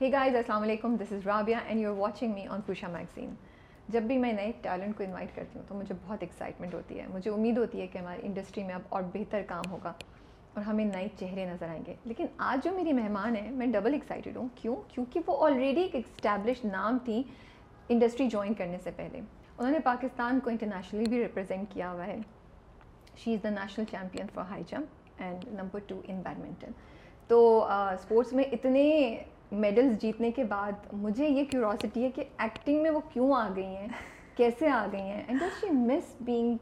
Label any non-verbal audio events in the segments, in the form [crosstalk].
ہی guys السلام علیکم this is Rabia and you are watching me on Posha magazine جب بھی میں نئے ٹیلنٹ کو انوائٹ کرتی ہوں تو مجھے بہت ایکسائٹمنٹ ہوتی ہے. مجھے امید ہوتی ہے کہ ہماری انڈسٹری میں اب اور بہتر کام ہوگا اور ہمیں نئے چہرے نظر آئیں گے. لیکن آج جو میری مہمان ہیں میں ڈبل ایکسائٹیڈ ہوں. کیوں؟ کیونکہ وہ آلریڈی ایک اسٹیبلش نام تھیں انڈسٹری جوائن کرنے سے پہلے. انہوں نے پاکستان کو انٹرنیشنلی بھی ریپرزینٹ کیا ہوا ہے. She is the national champion for high jump and number two in badminton تو اسپورٹس میں اتنے میڈلز جیتنے کے بعد مجھے یہ کیوروسٹی ہے کہ ایکٹنگ میں وہ کیوں آ گئی ہیں کیسے آ گئی ہیں and she must being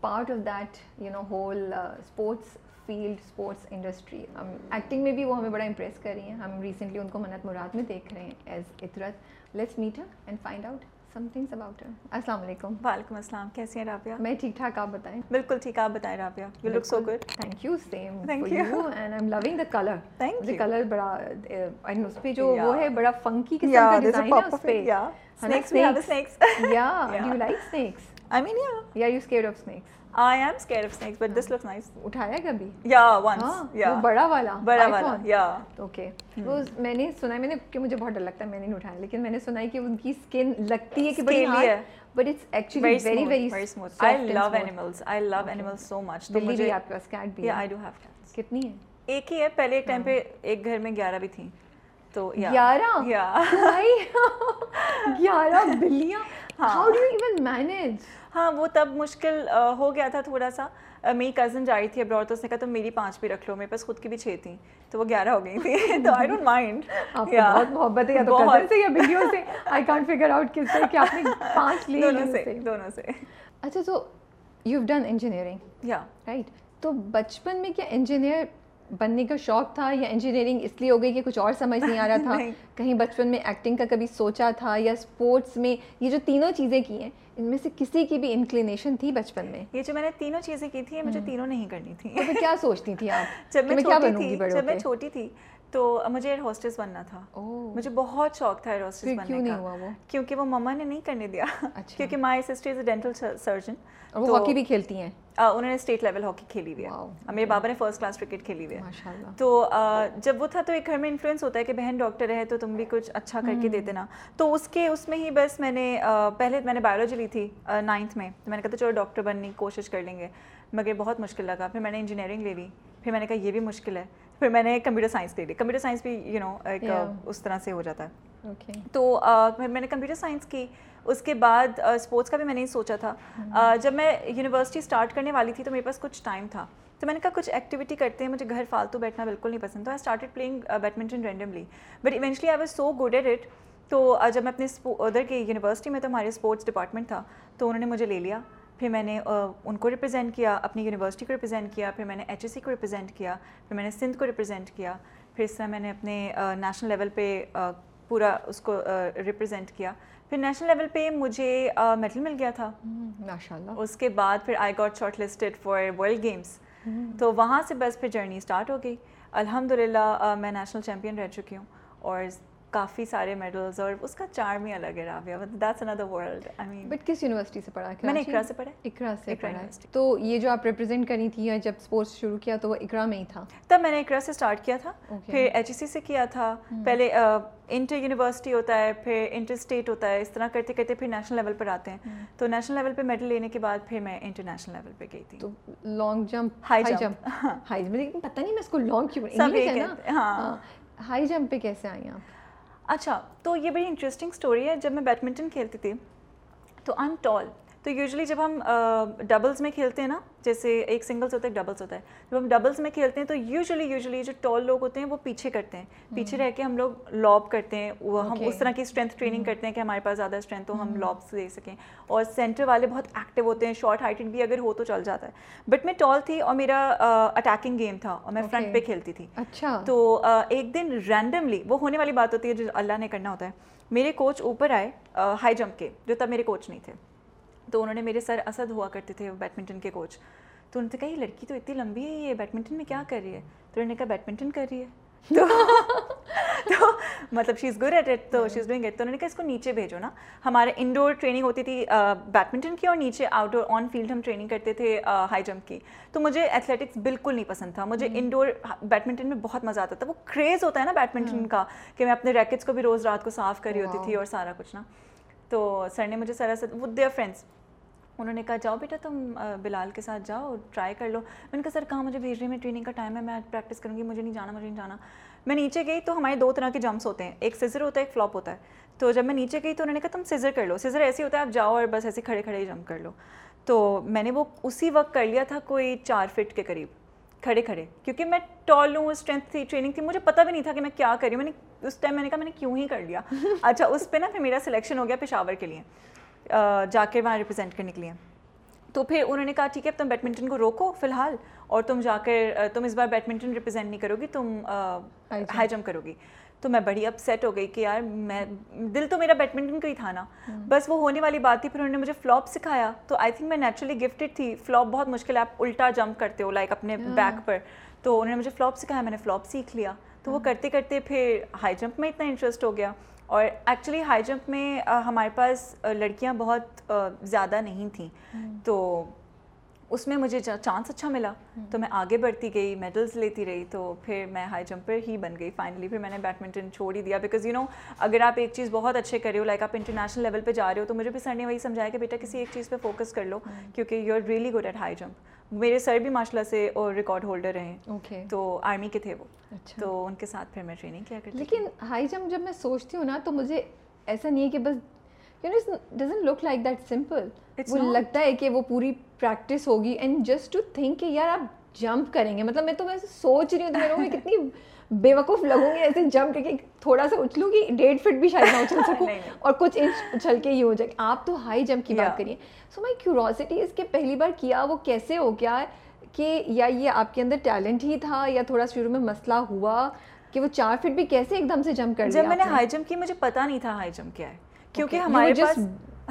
part of that you know whole sports field sports industry ہم ایکٹنگ میں بھی وہ ہمیں بڑا امپریس کر رہی ہیں ہم ریسنٹلی ان کو منت مراد میں دیکھ رہے ہیں as Itrat let's meet and find out some things about her السلام علیکم وعلیکم السلام کیسے ہیں رابعہ میں ٹھیک ٹھاک آپ بتائیں بالکل ٹھیک آپ بتائیں Rabia you look so good thank you same thank you and I am loving the colour thank you colour بڑا اینڈ اس پہ جو وہ ہے بڑا فنکی قسم کا ڈیزائن ہے اس پہ یا سنیکس یا do you like snakes I mean یا you scared of snakes I am scare of snakes but this looks nice اٹھایا کبھی؟ یا ونس یا بڑا والا بڑا والا یا اوکے hmm. وہ میں نے سنا میں نے کہ مجھے بہت ڈر لگتا ہے میں نے اٹھایا لیکن میں نے سنا ہے کہ ان کی سکن لگتی ہے کہ بڑی hard but it's actually very very very smooth I love animals I love animals so much تو مجھے آپ کے پاس کیٹ بھی ہے۔ آئی ڈو ہیو کیٹس کتنی ہے؟ ایک ہی ہے پہلے ایک ٹائم ہاں۔ پہ ایک گھر میں گیارہ بھی تھیں۔ تو گیارہ؟ 11 [laughs] بلیاں؟ How do you even manage ہاں وہ تب مشکل ہو گیا تھا تھوڑا سا۔ میری کزن جا رہی تھی ابراڈ تو اس نے کہا تم میری پانچ بھی رکھ لو میرے پاس خود کی بھی چھ تھیں۔ تو وہ گیارہ ہو گئی تھی۔ [laughs] تو آئی ڈونٹ مائنڈ بہت محبت ہے یا تو کزن سے یا بیویوں سے؟ آئی کانٹ فگر آؤٹ کس سے کہ آپ نے پانچ لی دونوں سے دونوں سے۔ اچھا تو یو ڈن انجینئرنگ یا رائٹ تو بچپن میں کیا انجینئر بننے کا شوق تھا یا انجینئرنگ اس لیے ہو گئی کہ کچھ اور سمجھ نہیں آ رہا [laughs] تھا؟ کہیں بچپن میں ایکٹنگ کا کبھی سوچا تھا یا اسپورٹس میں یہ جو تینوں چیزیں کی ہیں ان میں سے کسی کی بھی انکلینیشن تھی بچپن میں؟ یہ جو میں نے تینوں چیزیں کی تھی مجھے تینوں نہیں کرنی تھی کیا سوچتی تھی آپ؟ [laughs] جب میں جب میں چھوٹی تھی تو مجھے ایئر ہوسٹس بننا تھا۔ مجھے بہت شوق تھا ایئر ہوسٹس بننے کا۔ کیونکہ وہ مما نے نہیں کرنے دیا۔ اچھا۔ کیونکہ my sister is a dental surgeon وہ ہاکی بھی کھیلتی ہیں۔ انہوں نے اسٹیٹ لیول ہاکی کھیلی ہوئی ہے۔ میرے بابا نے فرسٹ کلاس کرکٹ کھیلی ہوئی ہے۔ تو جب وہ تھا تو ایک گھر میں انفلوئنس ہوتا ہے کہ بہن ڈاکٹر ہے تو تم بھی کچھ اچھا کر کے دے دینا تو اس کے اس میں ہی بس میں نے پہلے میں نے بایولوجی لی تھی نائنتھ میں۔ تو میں نے کہا تھا چلو ڈاکٹر بننے کی کوشش کر لیں گے۔ مگر بہت مشکل لگا۔ پھر میں نے انجینئرنگ لے لی۔ پھر میں نے کہا یہ بھی مشکل ہے۔ پھر میں نے کمپیوٹر سائنس لے لی۔ کمپیوٹر سائنس بھی یو نو ایک اس طرح سے ہو جاتا ہے۔ تو پھر میں نے کمپیوٹر سائنس کی۔ اس کے بعد اسپورٹس کا بھی میں نے سوچا تھا۔ mm-hmm. جب میں یونیورسٹی اسٹارٹ کرنے والی تھی تو میرے پاس کچھ ٹائم تھا۔ تو میں نے کہا کچھ ایکٹیویٹی کرتے ہیں مجھے گھر فالتو بیٹھنا بالکل نہیں پسند۔ تو I started playing badminton randomly but eventually I was so good at it تو جب میں اپنے ادھر کی یونیورسٹی میں تو ہمارے اسپورٹس ڈپارٹمنٹ تھا تو انہوں نے مجھے لے لیا۔ پھر میں نے ان کو ریپرزینٹ کیا اپنی یونیورسٹی کو ریپرزینٹ کیا پھر میں نے ایچ ایس سی کو ریپرزینٹ کیا پھر میں نے سندھ کو ریپرزینٹ کیا پھر اس طرح میں نے اپنے نیشنل لیول پہ پورا اس کو ریپرزینٹ کیا۔ پھر نیشنل لیول پہ مجھے میڈل مل گیا تھا۔ ماشاء اللہ اس کے بعد پھر I got shortlisted for world games تو وہاں سے بس پھر جرنی اسٹارٹ ہو گئی۔ الحمد للہ میں نیشنل چیمپئن رہ چکی ہوں۔ اور کافی سارے میڈلز اور اس کا چارم ہی الگ ہے Rabia. That's another world I mean but کس یونیورسٹی سے پڑھا؟ میں نے اقرا سے پڑھا اقرا سے پڑھا تو یہ جو آپ ریپرزینٹ کری تھی یا جب اسپورٹس شروع کیا تو وہ اقرا میں ہی تھا؟ تب میں نے اقرا سے اسٹارٹ کیا تھا۔ پھر ایچ ای سی سے کیا تھا۔ hmm. پہلے انٹر یونیورسٹی ہوتا ہے پھر انٹر اسٹیٹ ہوتا ہے اس طرح کرتے کرتے پھر نیشنل لیول پر آتے ہیں۔ hmm. تو نیشنل لیول پہ میڈل لینے کے بعد پھر میں انٹرنیشنل لیول پہ گئی تھی۔ تو long jump high jump high jump لیکن پتہ نہیں میں اس کو لانگ کیوں ہاں۔ ہائی جمپ پہ کیسے آئی آپ؟ اچھا تو یہ بڑی انٹرسٹنگ اسٹوری ہے جب میں بیڈمنٹن کھیلتی تھی۔ تو آئی ایم ٹال تو یوزلی جب ہم ڈبلز میں کھیلتے ہیں نا جیسے ایک سنگلس ہوتا ہے ڈبلس ہوتا ہے جب ہم ڈبلس میں کھیلتے ہیں تو یوزلی یوزلی جو ٹال لوگ ہوتے ہیں وہ پیچھے کرتے ہیں۔ پیچھے رہ کے ہم لوگ لاب کرتے ہیں ہم اس طرح کی اسٹرینتھ ٹریننگ کرتے ہیں کہ ہمارے پاس زیادہ اسٹرینتھ ہو ہم لابس دے سکیں۔ اور سینٹر والے بہت ایکٹیو ہوتے ہیں شارٹ ہائٹڈ بھی اگر ہو تو چل جاتا ہے۔ بٹ میں ٹال تھی اور میرا اٹیکنگ گیم تھا اور میں فرنٹ پہ کھیلتی تھی۔ اچھا۔ تو ایک دن رینڈملی وہ ہونے والی بات ہوتی ہے جو اللہ نے کرنا ہوتا ہے۔ میرے کوچ اوپر آئے ہائی جمپ کے جو تب میرے کوچ نہیں تھے۔ تو انہوں نے میرے سر اسد ہوا کرتے تھے بیڈمنٹن کے کوچ۔ تو انہوں نے کہا یہ لڑکی تو اتنی لمبی ہے یہ بیڈمنٹن میں کیا کر رہی ہے؟ تو انہوں نے کہا بیڈمنٹن کر رہی ہے۔ [laughs] تو [laughs] تو مطلب she is good at at تو شی از ڈوئنگ ایٹ تو انہوں نے کہا اس کو نیچے بھیجو نا۔ ہمارے انڈور ٹریننگ ہوتی تھی بیڈمنٹن کی اور نیچے آؤٹ ڈور آن فیلڈ ہم ٹریننگ کرتے تھے ہائی جمپ کی۔ تو مجھے ایتھلیٹکس بالکل نہیں پسند تھا۔ مجھے انڈور بیڈمنٹن میں بہت مزہ آتا تھا۔ وہ کریز ہوتا ہے نا بیڈمنٹن کا کہ میں اپنے ریکٹس کو بھی روز رات کو صاف کری ہوتی تھی اور سارا کچھ نا۔ تو سر نے مجھے سر اسد وہ دیئر فرینڈس انہوں نے کہا، جاؤ بیٹا تم بلال کے ساتھ جاؤ ٹرائی کر لو. میں نے کہا، سر، کہاں مجھے بھیج رہی میں ٹریننگ کا ٹائم ہے؟ میں پریکٹس کروں گی، مجھے نہیں جانا، مجھے نہیں جانا. میں نیچے گئی تو ہمارے دو طرح کے جمپس ہوتے ہیں، ایک سزر ہوتا ہے، ایک فلاپ ہوتا ہے۔ تو جب میں نیچے گئی تو انہوں نے کہا، تم سزر کر لو سزر ایسے ہوتا ہے، آپ جاؤ اور بس ایسے کھڑے کھڑے ہی جمپ کر لو. تو میں نے وہ اسی وقت کر لیا تھا کوئی چار فٹ کے قریب، کھڑے کھڑے، کیونکہ میں ٹال ہوں اسٹرینتھ تھی ٹریننگ تھی مجھے پتہ بھی نہیں تھا کہ میں کیا کری میں نے اس ٹائم میں نے کہا، میں نے کیوں ہی کر لیا؟ [laughs] اچھا اس پہ نا پھر میرا سلیکشن ہو گیا پشاور کے لیے۔ جا کے وہاں ریپرزینٹ کرنے کے لیے۔ تو پھر انہوں نے کہا ٹھیک ہے اب تم بیڈمنٹن کو روکو فی الحال اور تم جا کر تم اس بار بیڈمنٹن ریپرزینٹ نہیں کرو گی تم ہائی جمپ۔ کرو گی۔ تو میں بڑی اپ سیٹ ہو گئی کہ یار میں دل تو میرا بیڈمنٹن کا ہی تھا نا۔ بس وہ ہونے والی بات تھی پھر انہوں نے مجھے فلاپ سکھایا۔ تو آئی تھنک میں نیچرلی گفٹیڈ تھی۔ فلاپ بہت مشکل ہے آپ الٹا جمپ کرتے ہو لائک اپنے بیک پر۔ تو انہوں نے مجھے فلاپ سکھایا میں نے فلاپ سیکھ لیا۔ تو وہ کرتے کرتے پھر ہائی جمپ میں اتنا انٹرسٹ ہو گیا۔ اور ایکچولی ہائی جمپ میں ہمارے پاس لڑکیاں بہت زیادہ نہیں تھیں۔ تو اس میں مجھے چانس اچھا ملا۔ تو میں آگے بڑھتی گئی میڈلز لیتی رہی تو پھر میں ہائی جمپر ہی بن گئی۔ فائنلی پھر میں نے بیڈمنٹن چھوڑ ہی دیا۔ بیکاز یو نو اگر آپ ایک چیز بہت اچھے کر رہے ہو لائک آپ انٹرنیشنل لیول پہ جا رہے ہو تو مجھے بھی سر نے وہی سمجھایا کہ بیٹا کسی ایک چیز پہ فوکس کر لو کیونکہ you are really good at high jump میرے سر بھی ماشاء اللہ سے اور ریکارڈ ہولڈر رہے تو آرمی کے تھے وہ۔ اچھا۔ تو ان کے ساتھ پھر میں ٹریننگ کیا کرتی لیکن ہائی جمپ جب میں سوچتی ہوں نا تو مجھے ایسا نہیں ہے کہ بس you know doesn't look like that simple وہ لگتا ہے کہ وہ پوری پریکٹس ہوگی اینڈ جسٹ ٹو تھنک کہ یار آپ جمپ کریں گے. مطلب میں تو ویسے سوچ رہی ہوں تو میرے کتنی بے وقوف لگوں گی ایسے جمپ کر کے تھوڑا سا اچھلوں گی ڈیڑھ فٹ بھی شاید نہ اچھل سکوں اور کچھ انچ اچھل کے ہی ہو جائے. آپ تو ہائی جمپ کی بات کریے. سو مائی کیوروسٹی اس کے پہلی بار کیا وہ کیسے ہو گیا کہ یا یہ آپ کے اندر ٹیلنٹ ہی تھا یا تھوڑا شروع میں مسئلہ ہوا کہ وہ چار فٹ بھی کیسے ایک دم سے جمپ کر جب میں نے ہائی جمپ کی مجھے پتا نہیں تھا ہائی جمپ کیا ہے. کیونکہ ہمارے پاس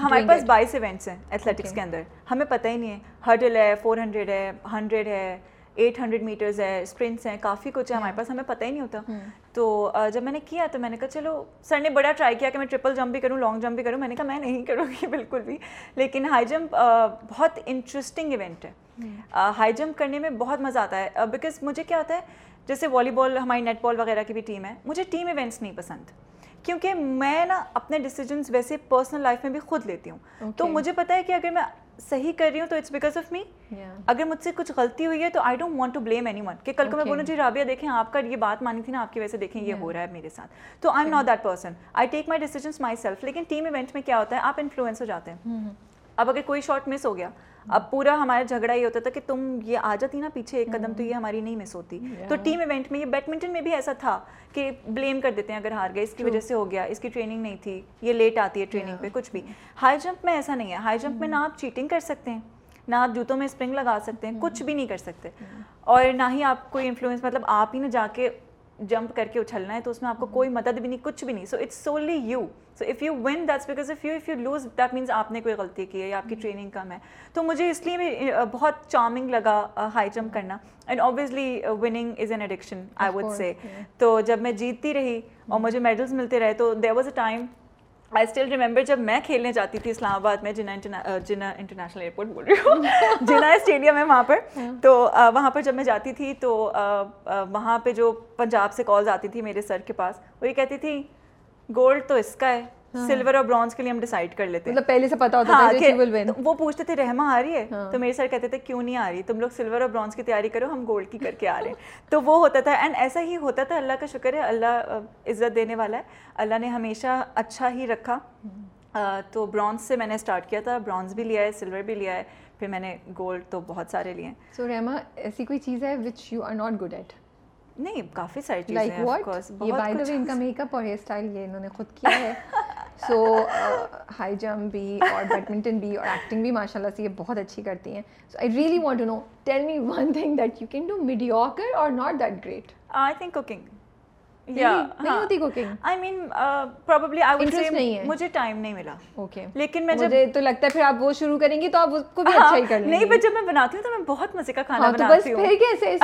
ہمارے پاس بائیس ایونٹس ہیں ایتھلیٹکس کے اندر۔ ہمیں پتہ ہی نہیں ہے۔ ہرڈل ہے فور ہنڈریڈ ہے ہنڈریڈ ہے ایٹ ہنڈریڈ میٹرز ہے اسپرنٹس ہیں کافی کچھ ہے ہمارے پاس۔ ہمیں پتہ ہی نہیں ہوتا۔ تو جب میں نے کیا تو میں نے کہا چلو سر نے بڑا ٹرائی کیا کہ میں ٹرپل جمپ بھی کروں لانگ جمپ بھی کروں۔ میں نے کہا میں نہیں کروں گی [laughs] بالکل بھی۔ لیکن ہائی جمپ بہت انٹرسٹنگ ایونٹ ہے۔ ہائی جمپ کرنے میں بہت مزہ آتا ہے۔ بیکاز مجھے کیا ہوتا ہے جیسے والی بال ہماری نیٹ بال وغیرہ کی بھی ٹیم ہے مجھے ٹیم ایونٹس نہیں پسند۔ کیونکہ میں نا اپنے ڈیسیجنس ویسے پرسنل لائف میں بھی خود لیتی ہوں۔ تو مجھے پتا ہے کہ اگر میں صحیح کر رہی ہوں تو اٹس بیکاز آف می اگر مجھ سے کچھ غلطی ہوئی ہے تو I don't want to blame anyone کہ کل کو میں بولوں جی رابعہ دیکھیں آپ کا یہ بات مانی تھی نا آپ کی وجہ سے دیکھیں یہ ہو رہا ہے میرے ساتھ۔ تو I am not that person I take my decisions myself لیکن ٹیم ایونٹ میں کیا ہوتا ہے آپ انفلوئنس ہو جاتے ہیں۔ اب اگر کوئی شاٹ مس ہو گیا اب پورا ہمارا جھگڑا یہ ہوتا تھا کہ تم یہ آ جاتی نا پیچھے ایک قدم تو یہ ہماری نہیں مس ہوتی۔ تو ٹیم ایونٹ میں یہ بیڈمنٹن میں بھی ایسا تھا کہ بلیم کر دیتے ہیں اگر ہار گئے۔ اس کی وجہ سے ہو گیا۔ اس کی ٹریننگ نہیں تھی۔ یہ لیٹ آتی ہے ٹریننگ پہ کچھ بھی۔ ہائی جمپ میں ایسا نہیں ہے۔ ہائی جمپ میں نہ آپ چیٹنگ کر سکتے ہیں نہ آپ جوتوں میں اسپرنگ لگا سکتے ہیں کچھ بھی نہیں کر سکتے۔ اور نہ ہی آپ کوئی انفلوئنس مطلب آپ ہی نے جا کے جمپ کر کے اچھلنا ہے تو اس میں آپ کو کوئی مدد بھی نہیں کچھ بھی نہیں۔ So it's solely you so if you won that's because of you if you lose that means آپ نے کوئی غلطی کی ہے یا آپ کی ٹریننگ کم ہے۔ تو مجھے اس لیے بھی بہت چارمنگ لگا ہائی جمپ کرنا۔ And obviously winning is an addiction I would say تو جب میں جیتتی رہی اور مجھے میڈلس ملتے رہے تو there was a time I still remember جب میں کھیلنے جاتی تھی اسلام آباد میں جنا جنا انٹرنیشنل ایئرپورٹ بول رہی ہوں۔ [laughs] جنا اسٹیڈیم ہے وہاں پر۔ ہاں۔ تو وہاں پر جب میں جاتی تھی تو وہاں پہ جو پنجاب سے کالز آتی تھی میرے سر کے پاس وہ یہ کہتی تھی گولڈ تو اس کا ہے۔ سلور اور برانز کے لیے ہم ڈیسائیڈ کر لیتے۔ مطلب پہلے سے پتا ہوتا ہاں وہ پوچھتے تھے رحما آ رہی ہے؟ ہاں۔ تو میرے سر کہتے تھے کیوں نہیں آ رہی؟ تم لوگ سلور اور برانز کی تیاری کرو ہم گولڈ کی کر کے آ رہے ہیں۔ [laughs] تو وہ ہوتا تھا اینڈ ایسا ہی ہوتا تھا اللہ کا شکر ہے اللہ عزت دینے والا ہے۔ اللہ نے ہمیشہ اچھا ہی رکھا۔ تو برانز سے میں نے اسٹارٹ کیا تھا۔ برانز بھی لیا ہے سلور بھی لیا ہے۔ پھر میں نے گولڈ تو بہت سارے لیے۔ ہیں سو رحما ایسی کوئی چیز ہے which you are not good at نہیں کافی ساری چیزیں یہ بائی دا وے ان کا میک اپ اور ہیئر اسٹائل یہ انہوں نے خود کیا ہے۔ سو ہائی جمپ بھی اور بیڈمنٹن بھی اور ایکٹنگ بھی ماشاء اللہ سے یہ بہت اچھی کرتی ہیں۔ So I really want to know tell me one thing that you can do mediocre اور not that great I think cooking نہیں ہوتی cooking I mean probably I would say. مجھے ٹائم نہیں ملا. اوکے لیکن میں جب تو لگتا ہے پھر آپ وہ شروع کریں گی تو آپ اس کو بھی اچھا ہی کر لیں نہیں بٹ جب میں بناتی ہوں تو میں بہت مزے کا کھانا ہاں بناتی ہوں. پھر کیسے؟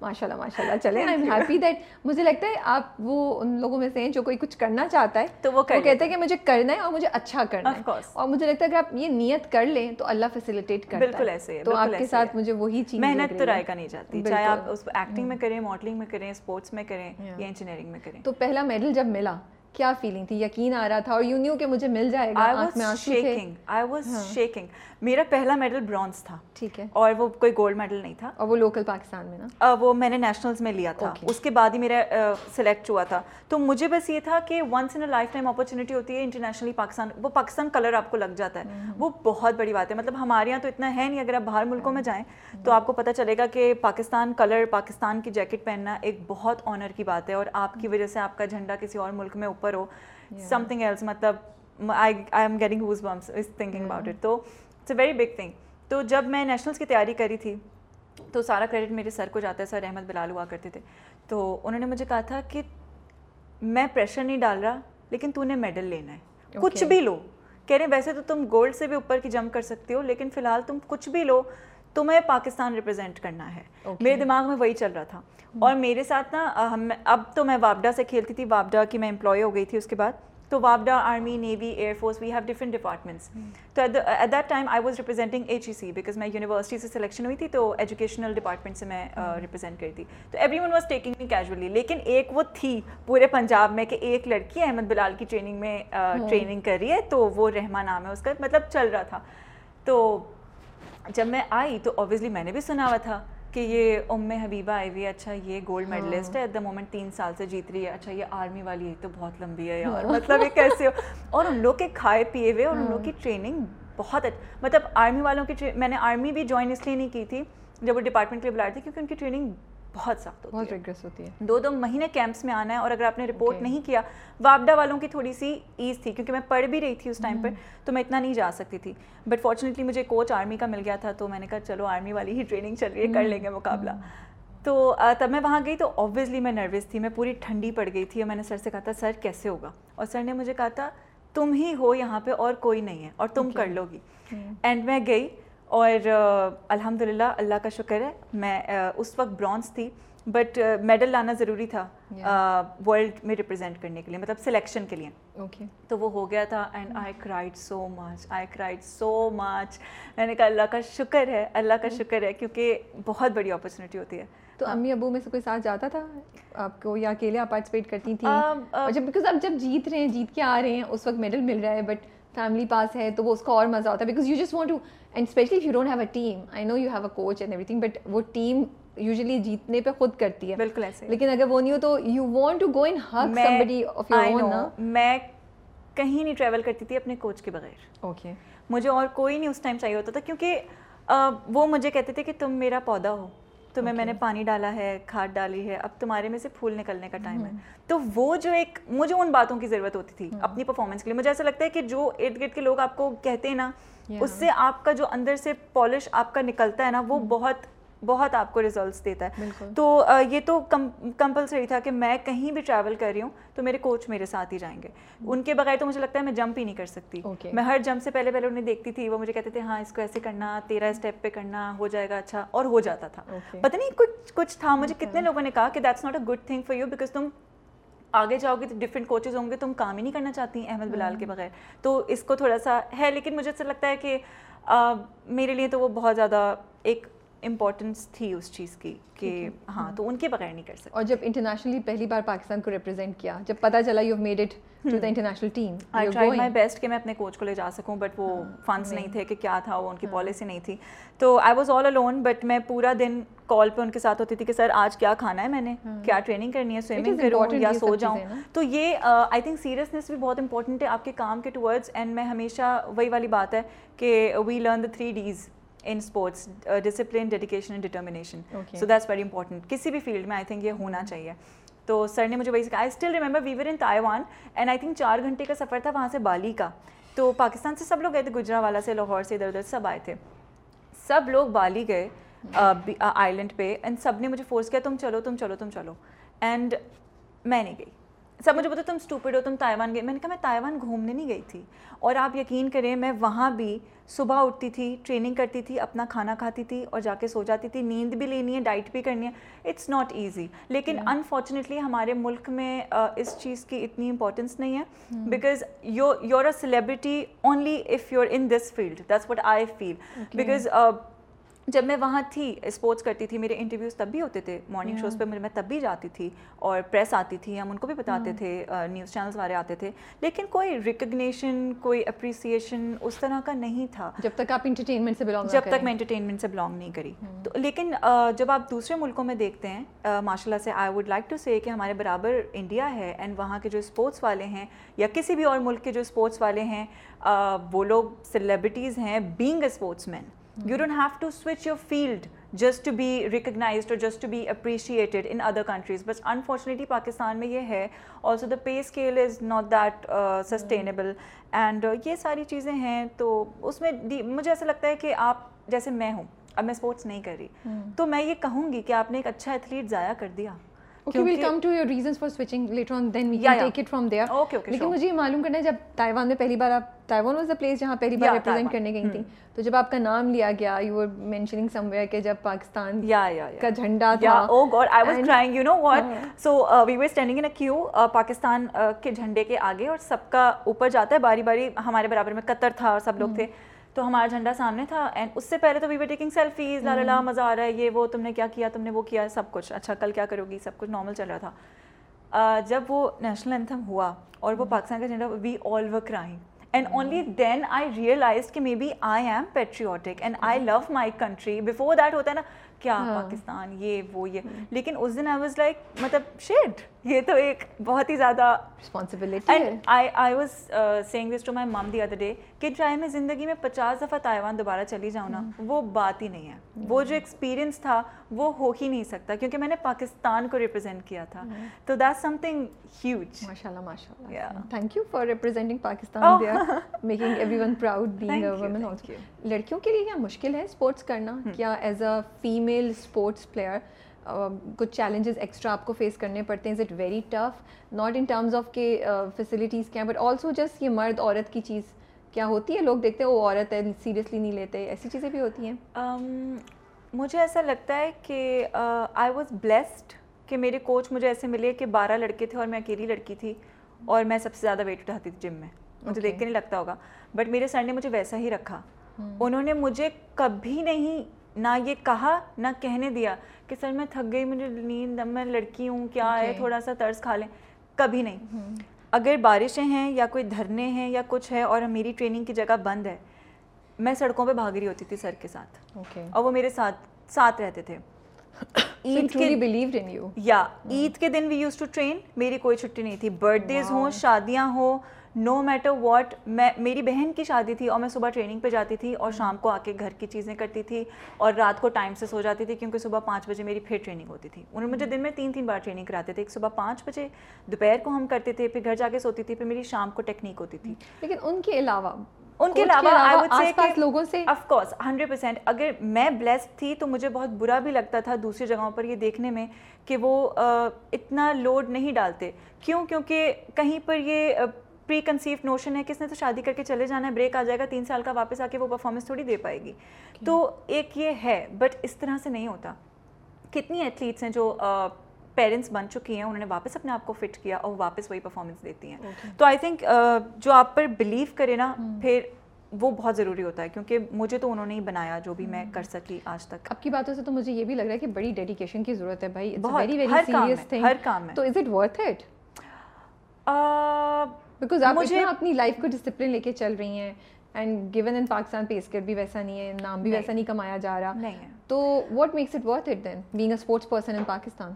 ماشاء اللہ ماشاء اللہ چلے آئی ایم ہیپی دیٹ مجھے لگتا ہے آپ وہ ان لوگوں میں سے ہیں جو کوئی کچھ کرنا چاہتا ہے تو وہ کہتے ہیں کہ مجھے کرنا ہے اور مجھے اچھا کرنا ہے. اور مجھے لگتا ہے اگر آپ یہ نیت کر لیں تو اللہ فیسیلیٹیٹ کرتا ہے۔ بالکل ایسے تو آپ کے ساتھ۔ مجھے وہی چیز محنت تو رائے کا نہیں جاتی چاہے۔ آپ اس ایکٹنگ میں کریں ماڈلنگ میں کریں اسپورٹس میں کریں انجینئرنگ میں کریں۔ تو پہلا میڈل جب ملا کیا فیلنگ تھی؟ یقین آ رہا تھا اور یوں نیو کہ مجھے مل جائے گا آنکھ میں آنسو تھے۔ آئی واز شیکنگ میرا پہلا میڈل برانز تھا۔ ٹھیک ہے۔ اور وہ کوئی گولڈ میڈل نہیں تھا۔ اور وہ لوکل پاکستان میں نا؟ وہ میں نے نیشنلز میں لیا تھا۔ اس کے بعد ہی میرا سلیکٹ ہوا تھا۔ تو مجھے بس یہ تھا کہ once in lifetime opportunity ہوتی ہے انٹرنیشنلی پاکستان وہ پاکستان کلر آپ کو لگ جاتا ہے۔ وہ بہت بڑی بات ہے۔ مطلب ہمارے یہاں تو اتنا ہے نہیں اگر آپ باہر ملکوں میں جائیں تو آپ کو پتہ چلے گا کہ پاکستان کلر پاکستان کی جیکٹ پہننا ایک بہت آنر کی بات ہے اور آپ کی وجہ سے آپ کا جھنڈا کسی اور ملک میں اوپر ہو سم تھنگ ایلس مطلب I am getting goosebumps is thinking about it تو it's a very big thing تو جب میں نیشنلس کی تیاری کری تھی تو سارا کریڈٹ میرے سر کو جاتا ہے سر احمد بلال ہوا کرتے تھے تو انہوں نے مجھے کہا تھا کہ میں پریشر نہیں ڈال رہا لیکن تو نے میڈل لینا ہے کچھ بھی لو کہہ رہے ہیں ویسے تو تم گولڈ سے بھی اوپر کی جمپ کر سکتی ہو لیکن فی الحال تم کچھ بھی لو تمہیں پاکستان ریپرزینٹ کرنا ہے۔ میرے دماغ میں وہی چل رہا تھا۔ اور میرے ساتھ نا ہم اب تو میں وابڈا سے کھیلتی تھی۔ وابڈا کی میں امپلائی ہو گئی تھی اس کے بعد۔ تو وابڈا army navy air force we have different departments تو at that time I was representing H E C because میں یونیورسٹی سے سلیکشن ہوئی تھی تو ایجوکیشنل ڈپارٹمنٹ سے میں ریپرزینٹ کری تھی۔ تو everyone was taking me casually لیکن ایک وہ تھی پورے پنجاب میں کہ ایک لڑکی احمد بلال کی ٹریننگ میں ٹریننگ کر رہی ہے تو وہ رحمہ نام ہے اس کا۔ مطلب چل رہا تھا۔ تو جب میں آئی تو اوبیسلی میں نے بھی سنا ہوا تھا کہ یہ ام حبیبہ آئی ہوئی ہے اچھا یہ گولڈ میڈلسٹ ہے ایٹ دا مومنٹ تین سال سے جیت رہی ہے۔ اچھا یہ آرمی والی ہے تو بہت لمبی ہے یار۔ مطلب یہ کیسے ہو؟ اور ان لوگ کے کھائے پیے ہوئے اور ان لوگ کی ٹریننگ بہت مطلب آرمی والوں کی میں نے آرمی بھی جوائن اس لیے نہیں کی تھی۔ جب وہ ڈپارٹمنٹ کے لیے بلائے تھے کیونکہ ان کی ٹریننگ بہت سخت ہوتی بہت ریگریس ہوتی ہے۔ دو دو مہینے کیمپس میں آنا ہے اور اگر آپ نے رپورٹ نہیں کیا وابڈا والوں کی تھوڑی سی ایز تھی کیونکہ میں پڑھ بھی رہی تھی اس ٹائم پر تو میں اتنا نہیں جا سکتی تھی۔ بٹ فارچونیٹلی مجھے کوچ آرمی کا مل گیا تھا تو میں نے کہا چلو آرمی والی ہی ٹریننگ چل رہی ہے کر لیں گے مقابلہ۔ تو تب میں وہاں گئی تو آبویسلی میں نروس تھی میں پوری ٹھنڈی پڑ گئی تھی اور میں نے سر سے کہا تھا سر کیسے ہوگا؟ اور سر نے مجھے کہا تھا تم ہی ہو یہاں پہ اور کوئی نہیں ہے اور تم کر لو گی۔ اینڈ میں گئی اور الحمد للہ اللہ کا شکر ہے میں اس وقت برانس تھی بٹ میڈل لانا ضروری تھا ورلڈ میں ریپرزینٹ کرنے کے لیے مطلب سلیکشن کے لیے۔ اوکے تو وہ ہو گیا تھا and I cried so much I cried so much میں نے کہا اللہ کا شکر ہے اللہ کا شکر ہے کیونکہ بہت بڑی اپرچونیٹی ہوتی ہے۔ تو امی ابو میں سے کوئی ساتھ جاتا تھا؟ آپ کو یا اکیلے آپ پارٹیسپیٹ کرتی تھیں؟ جب بیکاز آپ جب جیت رہے ہیں جیت کے آ رہے ہیں اس وقت میڈل مل رہا ہے بٹ فیملی پاس ہے تو وہ اس کا اور مزہ ہوتا ہے because you just want to and especially you don't have a team I know you have a coach and everything but وہ ٹیم یوزلی جیتنے پہ خود کرتی ہے بالکل ایسے لیکن اگر وہ نہیں ہو تو you want to go in hug somebody of your own میں کہیں نہیں ٹریول کرتی تھی اپنے کوچ کے بغیر اوکے مجھے اور کوئی نہیں اس ٹائم چاہیے ہوتا تھا کیونکہ وہ مجھے کہتے تھے کہ تم میرا پودا ہو تمہیں میں نے پانی ڈالا ہے کھاد ڈالی ہے اب تمہارے میں سے پھول نکلنے کا ٹائم ہے تو وہ جو ایک مجھے ان باتوں کی ضرورت ہوتی تھی اپنی پرفارمنس کے لیے مجھے ایسا لگتا ہے کہ جو ارد گرد کے لوگ آپ کو کہتے ہیں نا اس سے آپ کا جو اندر سے پالش آپ کا نکلتا ہے نا وہ بہت بہت آپ کو ریزلٹس دیتا ہے۔ تو یہ تو کمپلسری تھا کہ میں کہیں بھی ٹریول کر رہی ہوں تو میرے کوچ میرے ساتھ ہی جائیں گے۔ ان کے بغیر تو مجھے لگتا ہے میں جمپ ہی نہیں کر سکتی۔ میں ہر جمپ سے پہلے پہلے انہیں دیکھتی تھی وہ مجھے کہتے تھے ہاں اس کو ایسے کرنا تیرا اسٹیپ پہ کرنا ہو جائے گا اچھا اور ہو جاتا تھا۔ پتہ نہیں کچھ کچھ تھا مجھے کتنے لوگوں نے کہا کہ that's not a good thing for you because تم آگے جاؤ گے تو ڈفرینٹ کوچز ہوں گے تم کام ہی نہیں کرنا چاہتی احمد بلال کے بغیر۔ تو اس کو تھوڑا سا ہے لیکن مجھے ایسا لگتا ہے کہ میرے لیے تو وہ بہت زیادہ ایک امپورٹنس تھی اس چیز کی کہ ہاں تو ان کے بغیر نہیں کر سکتے۔ اور جب انٹرنیشنلی پہلی بار پاکستان کو ریپرزینٹ کیا جب پتہ چلا you made it to the international team I try my best کہ میں اپنے کوچ کو لے جا سکوں بٹ وہ فنڈس نہیں تھے کہ کیا تھا وہ ان کی پالیسی نہیں تھی۔ تو I was all alone but میں پورا دن کال پہ ان کے ساتھ ہوتی تھی کہ سر آج کیا کھانا ہے میں نے؟ کیا ٹریننگ کرنی ہے؟ سوئمنگ کروں یا سو جاؤں؟ تو یہ آئی تھنک سیریسنیس بھی بہت امپورٹنٹ ہے آپ کے کام کے ٹورڈز اینڈ میں ہمیشہ وہی والی بات ہے کہ we learn the three D's in sports discipline dedication and determination so that's very important کسی بھی فیلڈ میں آئی تھنک یہ ہونا چاہیے تو سر نے مجھے وہی سکھایا I still remember we were in Taiwan and I think چار گھنٹے کا سفر تھا وہاں سے بالی کا تو پاکستان سے سب لوگ گئے تھے گجرا والا سے لاہور سے ادھر ادھر سب آئے تھے سب لوگ بالی گئے آئی لینڈ پہ اینڈ سب نے مجھے فورس کیا تم چلو تم چلو تم چلو اینڈ میں نہیں گئی سب مجھے بتا تم اسٹوپڈ ہو تم تائیوان گئے۔ میں نے کہا میں تائیوان گھومنے نہیں گئی تھی۔ اور آپ یقین کریں میں وہاں بھی صبح اٹھتی تھی ٹریننگ کرتی تھی اپنا کھانا کھاتی تھی اور جا کے سو جاتی تھی۔ نیند بھی لینی ہے ڈائٹ بھی کرنی ہے۔ اٹس ناٹ ایزی لیکن انفارچونیٹلی ہمارے ملک میں اس چیز کی اتنی امپورٹنس نہیں ہے۔ Because you you're a celebrity only if you in this field that's what I feel because جب میں وہاں تھی اسپورٹس کرتی تھی میرے انٹرویوز تب بھی ہوتے تھے مارننگ شوز پہ میں تب بھی جاتی تھی اور پریس آتی تھی ہم ان کو بھی بتاتے تھے نیوز چینلس والے آتے تھے لیکن کوئی ریکگنیشن کوئی اپریسیشن اس طرح کا نہیں تھا۔ جب تک آپ انٹرٹینمنٹ سے بلانگ جب تک میں انٹرٹینمنٹ سے بلانگ نہیں کری۔ تو لیکن جب آپ دوسرے ملکوں میں دیکھتے ہیں ماشاء اللہ سے آئی ووڈ لائک ٹو سے کہ ہمارے برابر انڈیا ہے اینڈ وہاں کے جو اسپورٹس والے ہیں یا کسی بھی اور ملک کے جو اسپورٹس والے ہیں وہ لوگ سیلیبریٹیز ہیں being a sportsman you don't have to switch your field just to be recognised اور just to be appreciated in other countries but unfortunately Pakistan میں یہ ہے also the pay scale is not that sustainable and یہ ساری چیزیں ہیں تو اس میں مجھے ایسا لگتا ہے کہ آپ جیسے میں ہوں اب میں اسپورٹس نہیں کر رہی تو میں یہ کہوں گی کہ آپ نے ایک اچھا ایتھلیٹ ضائع کر دیا لیکن مجھے یہ معلوم کرنا ہے جب تائیوان میں پہلی بار آپ تائیوان واز دا پلیس جہاں پہلی بار ریپرزینٹ کرنے گئی تھی تو جب آپ کا نام لیا گیا you were mentioning somewhere کہ جب پاکستان کا جھنڈا تھا او God I was trying you know what so we were standing in queue Pakistan کے جھنڈے کے آگے اور سب کا اوپر جاتا ہے باری باری ہمارے برابر میں قطر تھا اور سب لوگ تھے تو ہمارا جھنڈا سامنے تھا اینڈ اس سے پہلے تو وی ور ٹیکنگ سیلفیز لا لا مزہ آ رہا ہے یہ وہ تم نے کیا کیا تم نے وہ کیا سب کچھ۔ اچھا کل کیا کرو گی؟ سب کچھ نارمل چل رہا تھا۔ جب وہ نیشنل اینتھم ہوا اور وہ پاکستان کا جھنڈا we all were crying and only then I realise کہ maybe I am patriotic and I love my country before that ہوتا ہے نا کیا پاکستان یہ وہ یہ۔ لیکن اس دن آئی واز لائک مطلب شیڈ یہ تو ایک بہت ہی زیادہ responsibility I was saying this to my mum the other day کہ چاہے میں زندگی میں پچاس دفعہ تائیوان دوبارہ چلی جاؤں نا وہ بات ہی نہیں ہے۔ وہ جو ایکسپیرینس تھا وہ ہو ہی نہیں سکتا کیونکہ میں نے پاکستان کو ریپرزینٹ کیا تھا۔ تو دیٹ سم تھنگ ہیوج ماشاء اللہ ماشاء اللہ thank you for representing Pakistan making everyone proud being a woman لڑکیوں کے لیے کیا مشکل ہے اسپورٹس کرنا کیا as a female sports player کچھ چیلنجز ایکسٹرا آپ کو فیس کرنے پڑتے ہیں. Is it very tough not in terms of کہ فیسلٹیز کیا بٹ آلسو جسٹ یہ مرد عورت کی چیز کیا ہوتی ہے؟ لوگ دیکھتے ہیں وہ عورت ہے سیریسلی نہیں لیتے. ایسی چیزیں بھی ہوتی ہیں؟ مجھے ایسا لگتا ہے کہ آئی واز بلیسڈ کہ میرے کوچ مجھے ایسے ملے کہ بارہ لڑکے تھے اور میں اکیلی لڑکی تھی اور میں سب سے زیادہ ویٹ اٹھاتی تھی جم میں. مجھے دیکھ کے نہیں لگتا ہوگا. بٹ میرے سر نے مجھے ویسا ہی رکھا. انہوں نے مجھے کبھی نہیں نہ یہ کہا نہ کہنے دیا کہ سر میں تھک گئی مجھے نیند میں لڑکی ہوں کیا ہے؟ تھوڑا سا طرز کھا لیں۔ کبھی نہیں۔ اگر بارشیں ہیں یا کوئی دھرنے ہیں یا کچھ ہے اور میری ٹریننگ کی جگہ بند ہے میں سڑکوں پہ بھاگ رہی ہوتی تھی سر کے ساتھ۔ اور وہ میرے ساتھ ساتھ رہتے تھے۔ [coughs] یا عید کے دن وی یوز ٹو ٹرین میری کوئی چھٹی نہیں تھی۔ برتھ ڈیز ہوں شادیاں ہوں نو میٹر واٹ میں میری بہن کی شادی تھی اور میں صبح ٹریننگ پہ جاتی تھی اور شام کو آ کے گھر کی چیزیں کرتی تھی اور رات کو ٹائم سے سو جاتی تھی کیونکہ صبح پانچ بجے میری پھر ٹریننگ ہوتی تھی۔ انہوں نے مجھے دن میں تین تین بار ٹریننگ کراتے تھے۔ ایک صبح پانچ بجے دوپہر کو ہم کرتے تھے پھر گھر جا کے سوتی تھی پھر میری شام کو ٹیکنیک ہوتی تھی۔ لیکن ان کے علاوہ ان کے علاوہ لوگوں سے؟ آف کورس ہنڈریڈ پرسینٹ اگر میں بلیسڈ تھی تو مجھے بہت برا بھی لگتا تھا دوسری جگہوں پر یہ دیکھنے میں کہ وہ اتنا لوڈ نہیں ڈالتے۔ کیوں؟ کیونکہ کہیں پر یہ پری کنسیو نوشن ہے کہ اس نے تو شادی کر کے چلے جانا ہے بریک آ جائے گا تین سال کا واپس آ کے وہ پرفارمنس تھوڑی دے پائے گی۔ تو ایک یہ ہے بٹ اس طرح سے نہیں ہوتا۔ کتنی ایتھلیٹس ہیں جو پیرنٹس بن چکی ہیں انہوں نے واپس اپنے آپ کو فٹ کیا اور واپس وہی پرفارمنس دیتی ہیں۔ تو آئی تھنک جو آپ پر بلیو کرے نا پھر وہ بہت ضروری ہوتا ہے کیونکہ مجھے تو انہوں نے ہی بنایا جو بھی میں کر سکی آج تک۔ اب کی باتوں سے تو مجھے یہ بھی لگ رہا ہے کہ بڑی ڈیڈیکیشن کی ضرورت ہے بھائی۔ ہر کام میں تو is it worth it because آپ مجھے اپنی لائف کو ڈسپلن لے کے چل رہی ہیں اینڈ گیون ان پاکستان پے اسکر بھی ویسا نہیں ہے نام بھی ویسا نہیں کمایا جا رہا نہیں ہے تو what makes it worth it then being a sports person in Pakistan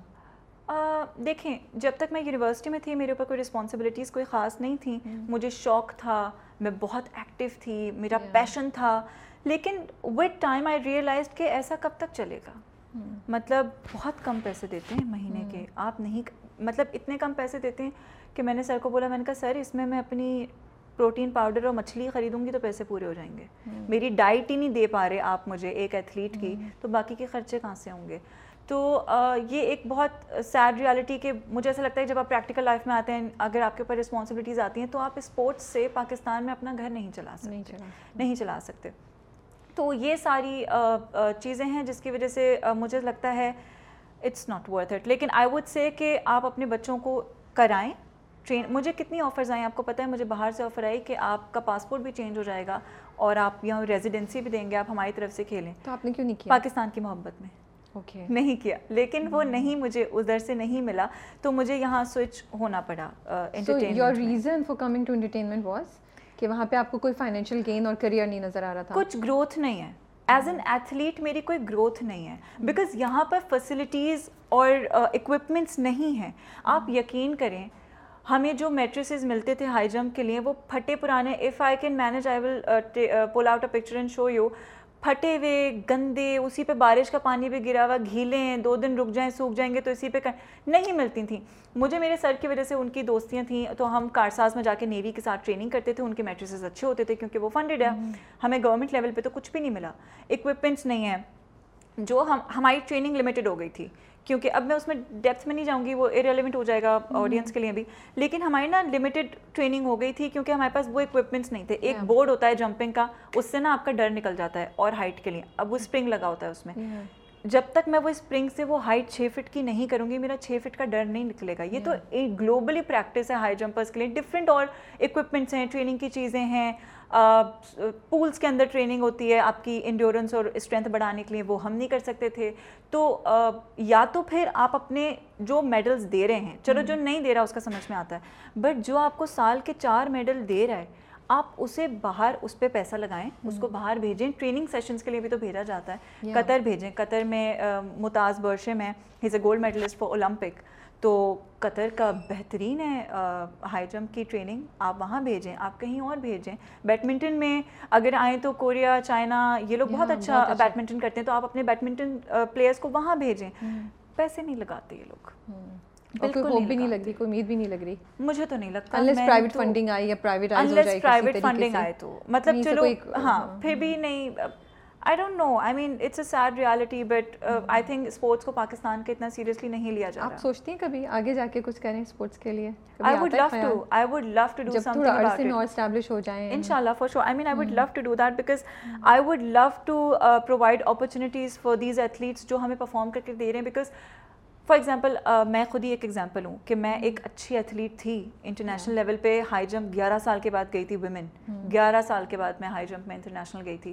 دیکھیں جب تک میں یونیورسٹی میں تھی میرے اوپر کوئی رسپانسبلٹیز کوئی خاص نہیں تھیں مجھے شوق تھا میں بہت ایکٹیو تھی میرا پیشن تھا لیکن وتھ ٹائم آئی ریئلائز کہ ایسا کب تک چلے گا مطلب بہت کم پیسے دیتے ہیں مہینے کے آپ نہیں مطلب اتنے کم پیسے دیتے ہیں کہ میں نے سر کو بولا میں نے کہا سر اس میں میں اپنی پروٹین پاؤڈر اور مچھلی خریدوں گی تو پیسے پورے ہو جائیں گے۔ میری ڈائٹ ہی نہیں دے پا رہے آپ مجھے ایک ایتھلیٹ کی تو باقی کے خرچے کہاں سے ہوں گے؟ تو یہ ایک بہت سیڈ ریالٹی کہ مجھے ایسا لگتا ہے جب آپ پریکٹیکل لائف میں آتے ہیں اگر آپ کے اوپر رسپانسبلٹیز آتی ہیں تو آپ اسپورٹس سے پاکستان میں اپنا گھر نہیں چلا سکتے۔ نہیں چلا سکتے۔ تو یہ ساری چیزیں ہیں جس کی وجہ سے مجھے لگتا ہے اٹس ناٹ ورتھ اٹ لیکن آئی وڈ سے کہ آپ اپنے بچوں کو کرائیں۔ ٹرین مجھے کتنی آفرز آئیں؟ آپ کو پتہ ہے مجھے باہر سے آفر آئی کہ آپ کا پاسپورٹ بھی چینج ہو جائے گا اور آپ یہاں ریزیڈنسی بھی دیں گے آپ ہماری طرف سے کھیلیں۔ تو آپ نے کیوں نہیں کیا؟ پاکستان کی محبت میں۔ نہیں کیا۔ لیکن وہ نہیں مجھے ادھر سے نہیں ملا تو مجھے یہاں سوئچ ہونا پڑا your reason for coming to entertainment was کہ وہاں پہ آپ کو کوئی فائنینشیل گین اور کریئر نہیں نظر آ رہا تھا؟ کچھ گروتھ نہیں ہے۔ ایز این ایتھلیٹ میری کوئی گروتھ نہیں ہے۔ بیکاز یہاں پر فیسلٹیز اور اکوپمنٹس نہیں ہیں۔ آپ یقین کریں ہمیں جو میٹریسز ملتے تھے ہائی جمپ کے لیے وہ پھٹے پرانے if I can manage I will pull out a picture and show you پھٹے ہوئے گندے اسی پہ بارش کا پانی بھی گرا ہوا گھیلے ہیں دو دن رک جائیں سوکھ جائیں گے تو اسی پہ نہیں ملتی تھیں۔ مجھے میرے سر کی وجہ سے ان کی دوستیاں تھیں تو ہم کارساز میں جا کے نیوی کے ساتھ ٹریننگ کرتے تھے۔ ان کے میٹریسز اچھے ہوتے تھے کیونکہ وہ فنڈیڈ ہے۔ ہمیں گورنمنٹ لیول پہ تو کچھ بھی نہیں ملا۔ اکوپمنٹس نہیں ہیں۔ جو ہم ہماری ٹریننگ لمیٹڈ ہو گئی تھی۔ کیونکہ اب میں اس میں ڈیپتھ میں نہیں جاؤں گی وہ ریلیونٹ ہو جائے گا آڈینس کے لیے بھی۔ لیکن ہماری نا لمیٹڈ ٹریننگ ہو گئی تھی کیونکہ ہمارے پاس وہ اکوپمنٹس نہیں تھے۔ ایک بورڈ ہوتا ہے جمپنگ کا اس سے نا آپ کا ڈر نکل جاتا ہے اور ہائٹ کے لیے۔ اب وہ اسپرنگ لگا ہوتا ہے اس میں۔ جب تک میں وہ اسپرنگ سے وہ ہائٹ چھ فٹ کی نہیں کروں گی میرا چھ فٹ کا ڈر نہیں نکلے گا۔ یہ تو ایک گلوبلی پریکٹس ہے ہائی جمپرس کے لیے۔ ڈفرینٹ اور اکوپمنٹس ہیں ٹریننگ کی چیزیں ہیں۔ پولس کے اندر ٹریننگ ہوتی ہے۔ آپ کی انڈیورنس اور اسٹرینتھ بڑھانے کے لیے وہ ہم نہیں کر سکتے تھے۔ تو یا تو پھر آپ اپنے جو میڈلز دے رہے ہیں چلو جو نہیں دے رہا اس کا سمجھ میں آتا ہے۔ بٹ جو آپ کو سال کے چار میڈل دے رہا ہے آپ اسے باہر اس پہ پیسہ لگائیں اس کو باہر بھیجیں۔ ٹریننگ سیشنز کے لیے بھی تو بھیجا جاتا ہے۔ قطر بھیجیں۔ قطر میں متاز برشے میں has a gold medallist for Olympic. تو قطر کا بہترین ہے ہائی جمپ کی ٹریننگ۔ آپ وہاں بھیجیں آپ کہیں اور بھیجیں۔ بیڈمنٹن میں اگر آئیں تو کوریا چائنا یہ لوگ بہت اچھا بیڈمنٹن کرتے ہیں۔ تو آپ اپنے بیڈمنٹن پلیئرس کو وہاں بھیجیں۔ پیسے نہیں لگاتے یہ لوگ۔ بالکل بھی نہیں لگ رہی کوئی امید بھی نہیں لگ رہی۔ مجھے تو نہیں لگتا انلیس پرائیوٹ فنڈنگ آئی یا پرائیوٹ پرائیوٹ فنڈنگ آئے تو۔ مطلب چلو ہاں پھر بھی نہیں I don't know I mean it's a sad reality but I think sports کو پاکستان کے اتنا سیریسلی نہیں لیا جا رہا۔ آپ سوچتی ہیں کبھی آگے جا کے کچھ کریں اسپورٹس کے لیے؟ I would love to I would love to do سم تھنگ اور اسٹیبلش ہو جائیں۔ ان شاء اللہ for sure I mean I would love to do that because I would love to provide opportunities for these athletes جو ہمیں پرفارم کر کے دے رہے ہیں بیکاز فار ایگزامپل میں خود ہی ایک ایگزامپل ہوں کہ میں ایک اچھی ایتھلیٹ تھی انٹرنیشنل لیول پہ ہائی جمپ گیارہ سال کے بعد گئی تھی ویمن گیارہ سال کے بعد میں ہائی جمپ میں انٹرنیشنل گئی تھی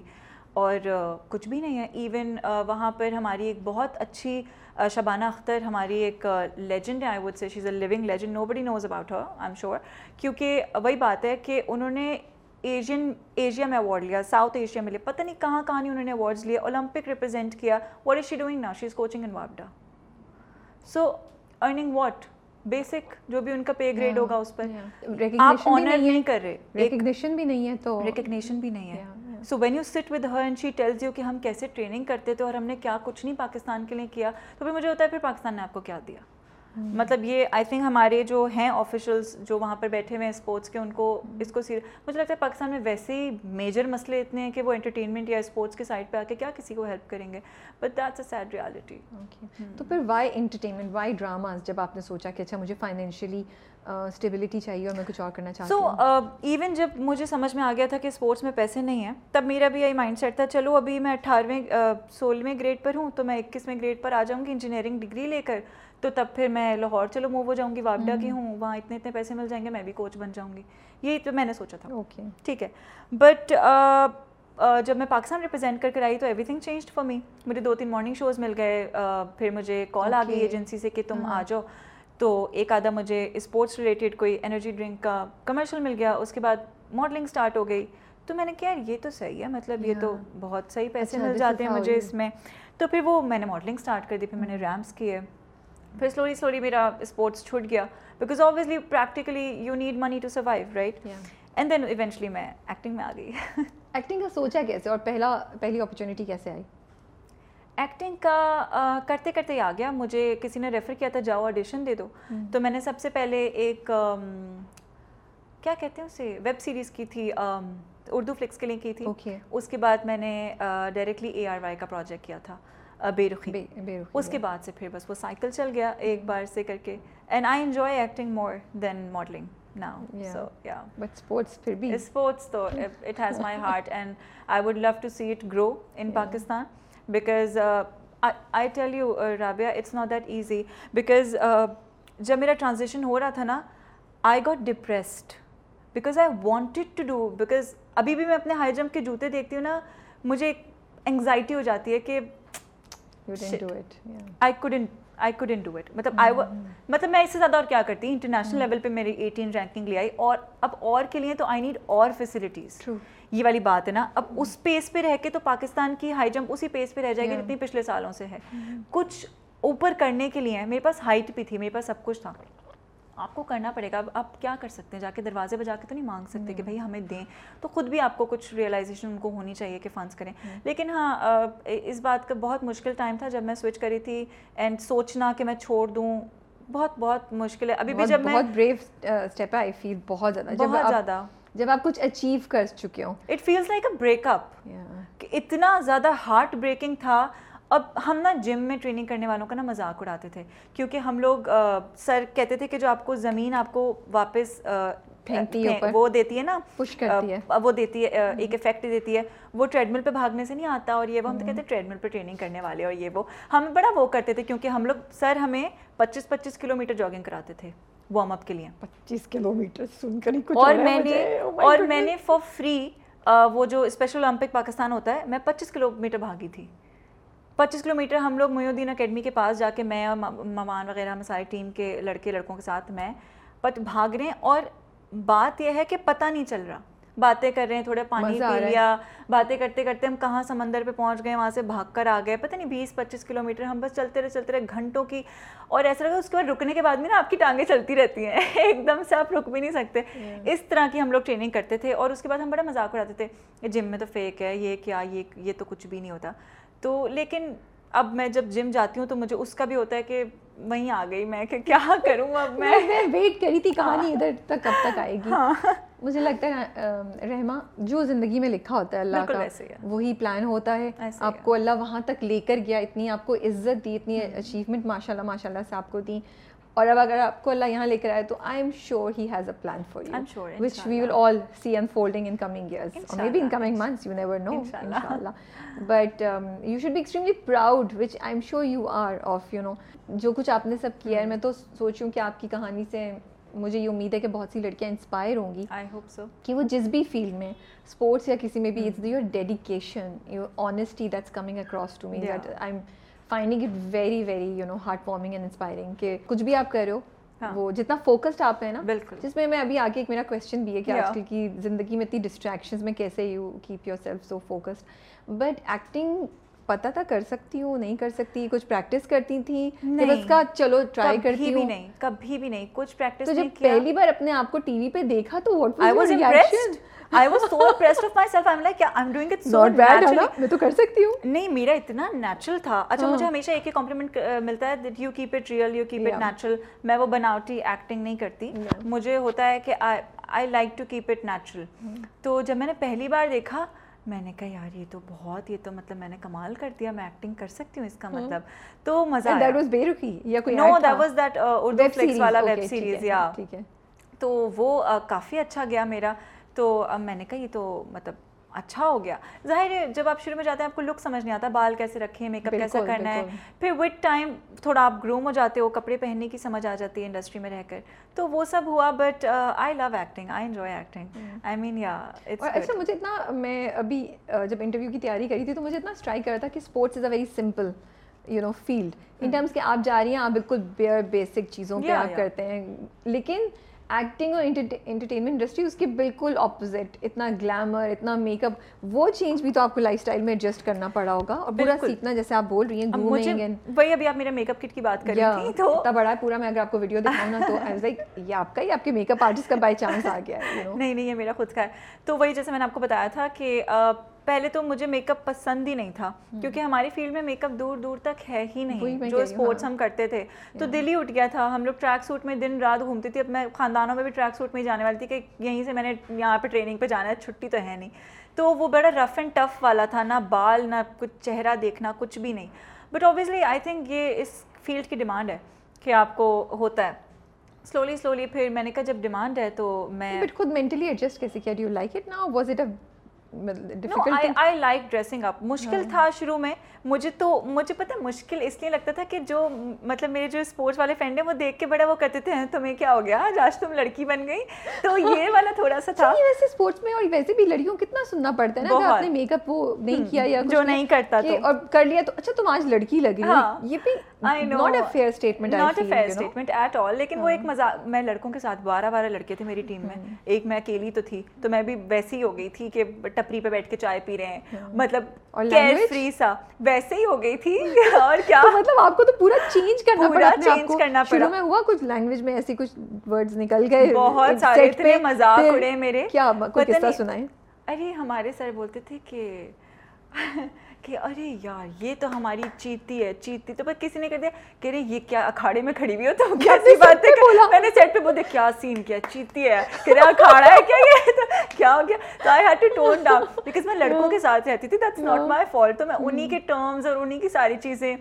اور کچھ بھی نہیں ہے. ایون وہاں پر ہماری ایک بہت اچھی شبانہ اختر ہماری ایک لیجنڈ ہے I would say she is a living legend nobody knows about her I am sure کیونکہ وہی بات ہے کہ انہوں نے ایشین ایشیا میں اوارڈ لیا ساؤتھ ایشیا میں لیا. پتہ نہیں کہاں کہاں نہیں انہوں نے اوارڈز لیے. اولمپک ریپرزینٹ کیا. واٹ از شی ڈوئنگ نا شی از کوچنگ ان واپڈا سو ارننگ واٹ بیسک جو بھی ان کا پے گریڈ ہوگا اس پر. آپ آنر نہیں کر رہے. ریکگنیشن بھی نہیں ہے تو ریکگنیشن بھی نہیں ہے. So when you sit with her and she tells you کہ ہم کیسے ٹریننگ کرتے تھے اور ہم نے کیا کچھ نہیں پاکستان کے لیے کیا تو پھر مجھے ہوتا ہے پھر پاکستان نے آپ کو کیا دیا؟ مطلب یہ آئی تھنک ہمارے جو ہیں آفیشلس جو وہاں پر بیٹھے ہوئے ہیں اسپورٹس کے ان کو اس کو مجھے لگتا ہے پاکستان میں ویسے ہی میجر مسئلے اتنے ہیں کہ وہ انٹرٹینمنٹ یا اسپورٹس کے سائڈ پہ آ کے کیا کسی کو ہیلپ کریں گے۔ But that's a sad reality تو پھر وائی انٹرٹینمنٹ وائی ڈراماز جب آپ نے سوچا کہ اچھا مجھے فائنینشلی اسٹیبلٹی چاہیے اور میں کچھ اور کرنا چاہتی ہوں۔ سو ایون جب مجھے سمجھ میں آ گیا تھا کہ اسپورٹس میں پیسے نہیں ہیں تب میرا بھی یہی مائنڈ سیٹ تھا چلو ابھی میں اٹھارہویں سولہویں گریڈ پر ہوں تو میں اکیسویں گریڈ پر آ جاؤں گی انجینئرنگ ڈگری لے کر۔ تو تب پھر میں لاہور چلو موو ہو جاؤں گی واپڈا کی ہوں۔ وہاں اتنے اتنے پیسے مل جائیں گے میں بھی کوچ بن جاؤں گی۔ یہی تو میں نے سوچا تھا۔ اوکے ٹھیک ہے۔ بٹ جب میں پاکستان ریپرزینٹ کر کر آئی تو everything change for me مجھے دو تین مارننگ شوز مل گئے۔ پھر مجھے کال آ گئی ایجنسی سے کہ تم آ جاؤ۔ تو ایک آدھا مجھے اسپورٹس ریلیٹڈ کوئی انرجی ڈرنک کا کمرشل مل گیا۔ اس کے بعد ماڈلنگ اسٹارٹ ہو گئی۔ تو میں نے کہا یہ تو صحیح ہے۔ مطلب یہ تو بہت صحیح پیسے مل جاتے ہیں مجھے اس میں۔ تو پھر وہ میں نے ماڈلنگ اسٹارٹ کر دی پھر میں نے ریمس کیے۔ پھر سلولی سلولی میرا اسپورٹس چھوٹ گیا. Because obviously practically you need money to survive right and then eventually میں ایکٹنگ میں آ گئی. [laughs] ایکٹنگ کا سوچا کیسے اور پہلا پہلی اپرچونیٹی کیسے آئی? ایکٹنگ کا کرتے کرتے ہی آ گیا. مجھے کسی نے ریفر کیا تھا جاؤ آڈیشن دے دو. تو میں نے سب سے پہلے ایک کیا کہتے ہیں اسے؟ ویب سیریز کی تھی اردو فلکس کے لیے کی تھی. اس کے بعد میں نے ڈائریکٹلی اے آر وائی کا پروجیکٹ کیا تھا. بے رخی۔ اس کے بعد سے پھر بس وہ سائیکل چل گیا ایک بار سے کر کے۔ And I enjoy acting more than modelling my heart and i would love to see it grow in pakistan because uh, I, I tell you uh, Rabia it's not that easy because uh, جب میرا transition ہو رہا تھا نا I got depressed because I wanted to do because ابھی بھی میں اپنے ہائی جمپ کے جوتے دیکھتی ہوں نا مجھے ایک انگزائٹی ہو جاتی ہے کہ I couldn't I couldn't do it مطلب میں اس سے زیادہ اور کیا کرتی انٹرنیشنل لیول پہ میری ایٹین رینکنگ لے آئی اور اب اور کے لیے تو آئی نیڈ اور فیسلٹیز یہ والی بات ہے نا اب اس پیس پہ رہ کے تو پاکستان کی ہائی جمپ اسی پیس پہ رہ جائے گی جتنی پچھلے سالوں سے ہے کچھ اوپر کرنے کے لیے میرے پاس ہائٹ بھی تھی میرے پاس سب کچھ تھا آپ کو کرنا پڑے گا۔ اب آپ کیا کر سکتے ہیں؟ جا کے دروازے پہ جا کے تو نہیں مانگ سکتے کہ بھائی ہمیں دیں۔ تو خود بھی آپ کو کچھ ریئلائزیشن ان کو ہونی چاہیے کہ فنڈس کریں۔ لیکن ہاں اس بات کا بہت مشکل ٹائم تھا جب میں سوئچ کری تھی اینڈ سوچنا کہ میں چھوڑ دوں۔ بہت بہت مشکل ہے۔ ابھی بھی جب میں بہت بریو اسٹیپ آئی فیل بہت زیادہ۔ بہت زیادہ۔ جب آپ کچھ اچیو کر چکے ہو۔ It feels like a breakup اتنا زیادہ ہارٹ بریکنگ تھا۔ اب ہم نا جم میں ٹریننگ کرنے والوں کا نا مذاق اڑاتے تھے کیونکہ ہم لوگ سر کہتے تھے کہ جو آپ کو زمین آپ کو واپس وہ دیتی ہے نا وہ دیتی ہے ایک افیکٹ دیتی ہے۔ وہ ٹریڈ مل پہ بھاگنے سے نہیں آتا اور یہ وہ ہم تو کہتے ہیں ٹریڈ مل پہ ٹریننگ کرنے والے اور یہ وہ۔ ہم بڑا وہ کرتے تھے کیونکہ ہم لوگ سر ہمیں پچیس پچیس کلو میٹر جاگنگ کراتے تھے وارم اپ کے لیے۔ پچیس کلو میٹر سن کر اور میں نے oh اور میں نے فار فری وہ جو اسپیشل اولمپک پاکستان ہوتا ہے میں پچیس کلو میٹر بھاگی تھی۔ پچیس کلو میٹر ہم لوگ الدین اکیڈمی کے پاس جا کے میں اور ممان وغیرہ ہم ساری ٹیم کے لڑکے لڑکوں کے ساتھ میں بٹ بھاگ رہے ہیں اور بات یہ ہے کہ پتہ نہیں چل رہا۔ باتیں کر رہے ہیں تھوڑا پانی پی لیا۔ باتیں کرتے کرتے ہم کہاں سمندر پہ پہنچ گئے وہاں سے بھاگ کر آ گئے۔ پتہ نہیں بیس پچیس کلو میٹر ہم بس چلتے رہے چلتے رہے گھنٹوں کی۔ اور ایسا لگا اس کے بعد رکنے کے بعد بھی نا آپ کی ٹانگیں چلتی رہتی ہیں۔ [laughs] ایک دم سے آپ رک بھی نہیں سکتے۔ اس طرح کی ہم لوگ ٹریننگ کرتے تھے اور اس کے بعد ہم بڑا مذاق اڑاتے تھے جم میں تو فیک ہے یہ کیا یہ یہ تو کچھ بھی نہیں ہوتا۔ تو لیکن اب میں جب جم جاتی ہوں تو مجھے اس کا بھی ہوتا ہے کہ وہیں آ گئی میں کہ کیا کروں اب میں ویٹ کری تھی کہانی ادھر تک کب تک آئے گی۔ ہاں۔ مجھے لگتا ہے رحما جو زندگی میں لکھا ہوتا ہے اللہ کا وہی پلان ہوتا ہے۔ آپ کو اللہ وہاں تک لے کر گیا اتنی آپ کو عزت دی اتنی اچیومنٹ ماشاء اللہ ماشاء اللہ سے آپ کو دی۔ اور اب اگر آپ کو اللہ یہاں لے کر آئے تو I am sure he has a plan for you which we will all see unfolding in coming years maybe in coming months you never know ان شاء اللہ but you should be extremely proud which I am sure you are of you know جو کچھ آپ نے سب کیا ہے. میں تو سوچوں کہ آپ کی کہانی سے مجھے یہ امید ہے کہ بہت سی لڑکیاں انسپائر ہوں گی آئی ہوپ سو کہ وہ جس بھی فیلڈ میں اسپورٹس یا کسی میں بھی it's your dedication your honesty that's coming across to me that I am finding it very very you know heartwarming and inspiring کہ کچھ بھی آپ کر رہے ہو ہاں۔ وہ جتنا فوکسڈ آپ ہیں نا بالکل۔ جس میں میں ابھی آگے ایک میرا کوشچن بھی ہے کہ آج کل کی زندگی میں اتنی ڈسٹریکشنز میں کیسے you keep yourself so focused but acting پتہ تھا کر سکتی ہوں نہیں کر سکتی کچھ پریکٹس کرتی تھی اس کا چلو ٹرائی کرتی ہوں۔ نہیں کبھی بھی نہیں کچھ پریکٹس تو جب پہلی بار اپنے آپ کو ٹی وی پہ دیکھا تو what was your reaction I was so impressed of myself I am like I am doing it so naturally میں تو کر سکتی ہوں نہیں میرا اتنا نیچرل تھا اچھا مجھے ہمیشہ ایک ہی کمپلیمنٹ ملتا ہے that you keep it real you keep it natural میں وہ بناوٹی ایکٹنگ نہیں کرتی مجھے ہوتا ہے کہ I like to keep it natural تو جب میں نے پہلی بار دیکھا میں نے کہا یار یہ تو بہت یہ تو مطلب میں نے کمال کر دیا میں ایکٹنگ کر سکتی ہوں اس کا مطلب تو مزہ دیٹ واز بے رخی یا کوئی no that was that Urduflix والا ویب سیریز یا ٹھیک ہے تو وہ کافی اچھا گیا میرا تو اب میں نے کہا یہ تو مطلب اچھا ہو گیا۔ ظاہر ہے جب آپ شروع میں جاتے ہیں آپ کو لک سمجھ نہیں آتا بال کیسے رکھیں میک اپ کیسا کرنا ہے۔ پھر وتھ ٹائم تھوڑا آپ گروم ہو جاتے ہو کپڑے پہننے کی سمجھ آ جاتی ہے انڈسٹری میں رہ کر۔ تو وہ سب ہوا but I love acting I enjoy acting I mean یا اچھا مجھے اتنا میں ابھی جب انٹرویو کی تیاری کری تھی تو مجھے اتنا اسٹرائک کر رہا تھا کہ sports is a very simple you know field in terms کہ آپ جا رہی ہیں آپ بالکل بیئر بیسک چیزوں پہ آپ کرتے ہیں۔ لیکن ایکٹنگ اور انٹرٹینمنٹ انڈسٹری اس کے بالکل اپوزٹ اتنا گلیمر اتنا میک اپ وہ چینج بھی تو آپ کو لائف اسٹائل میں ایڈجسٹ کرنا پڑا ہوگا اور پورا سیکھنا جیسے آپ بول رہی ہیں وہی ابھی آپ میرا میک اپ کٹ کی بات کر رہی تھی تو اتنا بڑا پورا میں اگر آپ کو ویڈیو دکھاؤں نا تو آئی واز لائک یہ آپ کا ہی آپ کے میک اپ آرٹسٹ کا بائی چانس آ گیا ہے نہیں نہیں یہ میرا خود کا ہے۔ تو وہی جیسے میں نے آپ کو بتایا تھا کہ پہلے تو مجھے میک اپ پسند ہی نہیں تھا کیونکہ ہماری فیلڈ میں میک اپ دور دور تک ہے ہی نہیں جو اسپورٹس ہم کرتے تھے۔ تو دل ہی اٹھ گیا تھا۔ ہم لوگ ٹریک سوٹ میں دن رات گھومتی تھی۔ اب میں خاندانوں میں بھی ٹریک سوٹ میں ہی جانے والی تھی کہ یہیں سے میں نے یہاں پہ ٹریننگ پہ جانا ہے چھٹی تو ہے نہیں۔ تو وہ بڑا رف اینڈ ٹف والا تھا نہ بال نہ کچھ چہرہ دیکھنا کچھ بھی نہیں۔ بٹ اوبیسلی آئی تھنک یہ اس فیلڈ کی ڈیمانڈ ہے کہ آپ کو ہوتا ہے۔ سلولی سلولی پھر میں نے کہا جب ڈیمانڈ ہے تو میں بٹ خود مینٹلی ایڈجسٹ کیسے کیا؟ Do you like it now was it a I like dressing up مشکل تھا شروع میں مجھے تو مجھے پتا مشکل اس لیے لگتا تھا کہ جو مطلب میرے جو اسپورٹس والے فرینڈ ہیں وہ دیکھ کے بڑا وہ کرتے تھے تمہیں کیا ہو گیا آج آج تم لڑکی بن گئی تو یہ والا تھوڑا سا تھا ویسے اسپورٹس میں اور ویسے بھی لڑکیوں کتنا سننا پڑتا ہے نا آپ نے میک اپ وہ نہیں کیا یا جو نہیں کرتا اور کر لیا تو اچھا تم آج لڑکی لگی یہ بھی not a fair statement not a fair statement at all لیکن وہ ایک مزاق میں لڑکوں کے ساتھ بارہ بارہ لڑکے تھے میری ٹیم میں ایک میں اکیلی تو تھی تو میں بھی ویسی ہو گئی تھی کہ ٹپری پہ بیٹھ کے چائے پی رہے ہیں۔ مطلب کیئر فری سا۔ ویسے ہی ہو گئی تھی۔ [laughs] اور کیا؟ مطلب آپ کو تو پورا چینج کرنا پڑا چینج کرنا پڑا۔ میں ہوا کچھ لینگویج میں ایسی کچھ ورڈز نکل گئے؟ بہت سارے اتنے مذاق اڑے میرے۔ کیا کوئی قصہ سنائیں ارے ہمارے سر بولتے تھے کہ کہ ارے یار یہ تو ہماری چیتی ہے چیتی تو بس کسی نے کہہ دیا کہ ارے یہ کیا اکھاڑے میں کھڑی ہوئی ہو؟ تو کیسی بات ہے بولا۔ میں نے سیٹ پہ بولتے کیا سین کیا؟ چیتی ہے کہ اکھاڑا ہے کیا یہ؟ تو کیا ہو گیا؟ تو I had to tone down because میں لڑکوں کے ساتھ رہتی تھی دیٹس ناٹ مائی فالٹ تو میں انہیں کے ٹرمز اور انہیں کی ساری چیزیں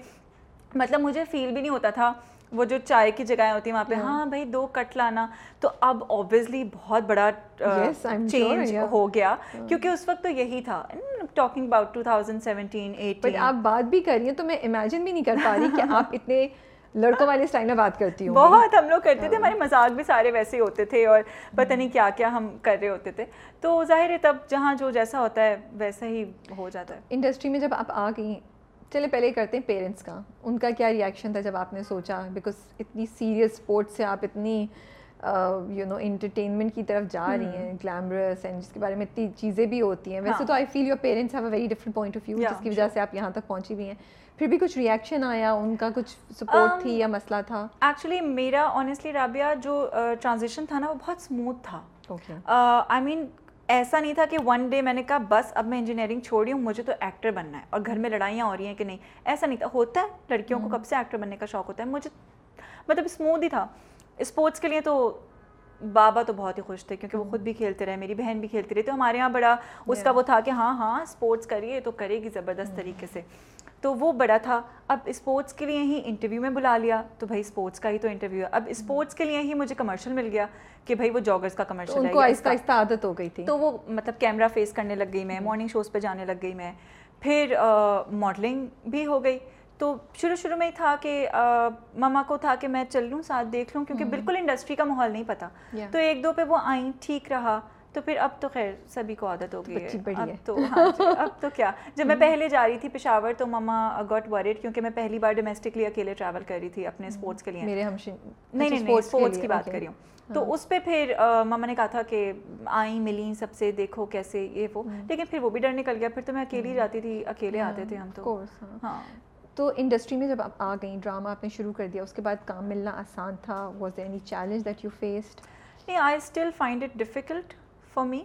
مطلب مجھے فیل بھی نہیں ہوتا تھا۔ وہ جو چائے کی جگہیں ہوتی ہیں وہاں پہ ہاں۔ بھائی دو کٹ لانا۔ تو اب اوبیسلی بہت بڑا چینج ہو گیا۔ کیونکہ اس وقت تو یہی تھا۔ Talking about two thousand seventeen eighteen آپ بات بھی کر رہی ہیں تو میں امیجن بھی نہیں کر پا رہی کہ [laughs] آپ اتنے لڑکوں والے اسٹائل میں بات کرتی ہوں بہت ہم لوگ کرتے تھے۔ ہمارے مزاق بھی سارے ویسے ہوتے تھے اور پتہ نہیں کیا کیا ہم کر رہے ہوتے تھے۔ تو ظاہر ہے تب جہاں جو جیسا ہوتا ہے ویسا ہی ہو جاتا ہے۔ انڈسٹری میں جب آپ آ گئی چلے پہلے کرتے ہیں پیرنٹس کا۔ ان کا کیا ریئیکشن تھا جب آپ نے سوچا؟ بیکاز اتنی سیریس اسپورٹس سے آپ اتنی یو نو انٹرٹینمنٹ کی طرف جا رہی ہیں گلیمرس اینڈ جس کے بارے میں اتنی چیزیں بھی ہوتی ہیں۔ ویسے تو I feel your parents have a very different point of view جس کی وجہ سے آپ یہاں تک پہنچی ہوئی ہیں۔ پھر بھی کچھ ریئیکشن آیا؟ ان کا کچھ سپورٹ تھی یا مسئلہ تھا؟ ایکچولی میرا آنیسٹلی رابعہ جو ٹرانزیشن تھا نا وہ بہت اسموتھ تھا۔ آئی مین ایسا نہیں تھا کہ ون ڈے میں نے کہا بس اب میں انجینئرنگ چھوڑی ہوں مجھے تو ایکٹر بننا ہے۔ اور گھر میں لڑائیاں ہو رہی ہیں کہ نہیں؟ ایسا نہیں تھا۔ ہوتا ہے لڑکیوں کو کب سے ایکٹر بننے کا شوق ہوتا ہے؟ مجھے مطلب اسموتھ ہی تھا۔ اسپورٹس کے لیے تو بابا تو بہت ہی خوش تھے کیونکہ وہ خود بھی کھیلتے رہے میری بہن بھی کھیلتی رہی۔ تو ہمارے یہاں بڑا اس کا وہ تھا کہ ہاں ہاں اسپورٹس کریے تو کرے گی زبردست طریقے سے۔ تو وہ بڑا تھا۔ اب اسپورٹس کے لیے ہی انٹرویو میں بلا لیا۔ تو بھائی اسپورٹس کا ہی تو انٹرویو ہے۔ اب اسپورٹس کے لیے ہی مجھے کمرشل مل گیا کہ بھائی وہ جاگرس کا کمرشل ہے آہستہ آہستہ عادت ہو گئی تھی۔ تو وہ مطلب کیمرہ فیس کرنے لگ گئی میں مارننگ شوز پہ جانے لگ گئی میں۔ پھر ماڈلنگ بھی ہو گئی۔ تو شروع شروع میں ہی تھا کہ مما کو تھا کہ میں چل لوں ساتھ دیکھ لوں کیونکہ بالکل انڈسٹری کا ماحول نہیں پتا۔ تو ایک دو پہ وہ آئیں ٹھیک رہا۔ تو پھر اب تو خیر سبھی کو عادت ہو گئی ہے۔ اب تو ہاں جی اب تو کیا؟ جب میں پہلے جا رہی تھی پشاور تو مما گاٹ ورڈ کیونکہ میں پہلی بار ڈومیسٹکلی اکیلے ٹریول کر رہی تھی اپنے اسپورٹس کے لیے۔ میرے نہیں نہیں اسپورٹس کی بات کر رہی ہوں۔ تو اس پہ پھر مما نے کہا تھا کہ آئیں ملیں سب سے دیکھو کیسے یہ وہ۔ لیکن پھر وہ بھی ڈر نکل گیا۔ پھر تو میں اکیلی جاتی تھی اکیلے آتے تھے ہم تو۔ ہاں۔ تو انڈسٹری میں جب آپ آ گئیں ڈرامہ آپ نے شروع کر دیا اس کے بعد کام ملنا آسان تھا؟ Was any challenge that you faced نہیں I still find it difficult for me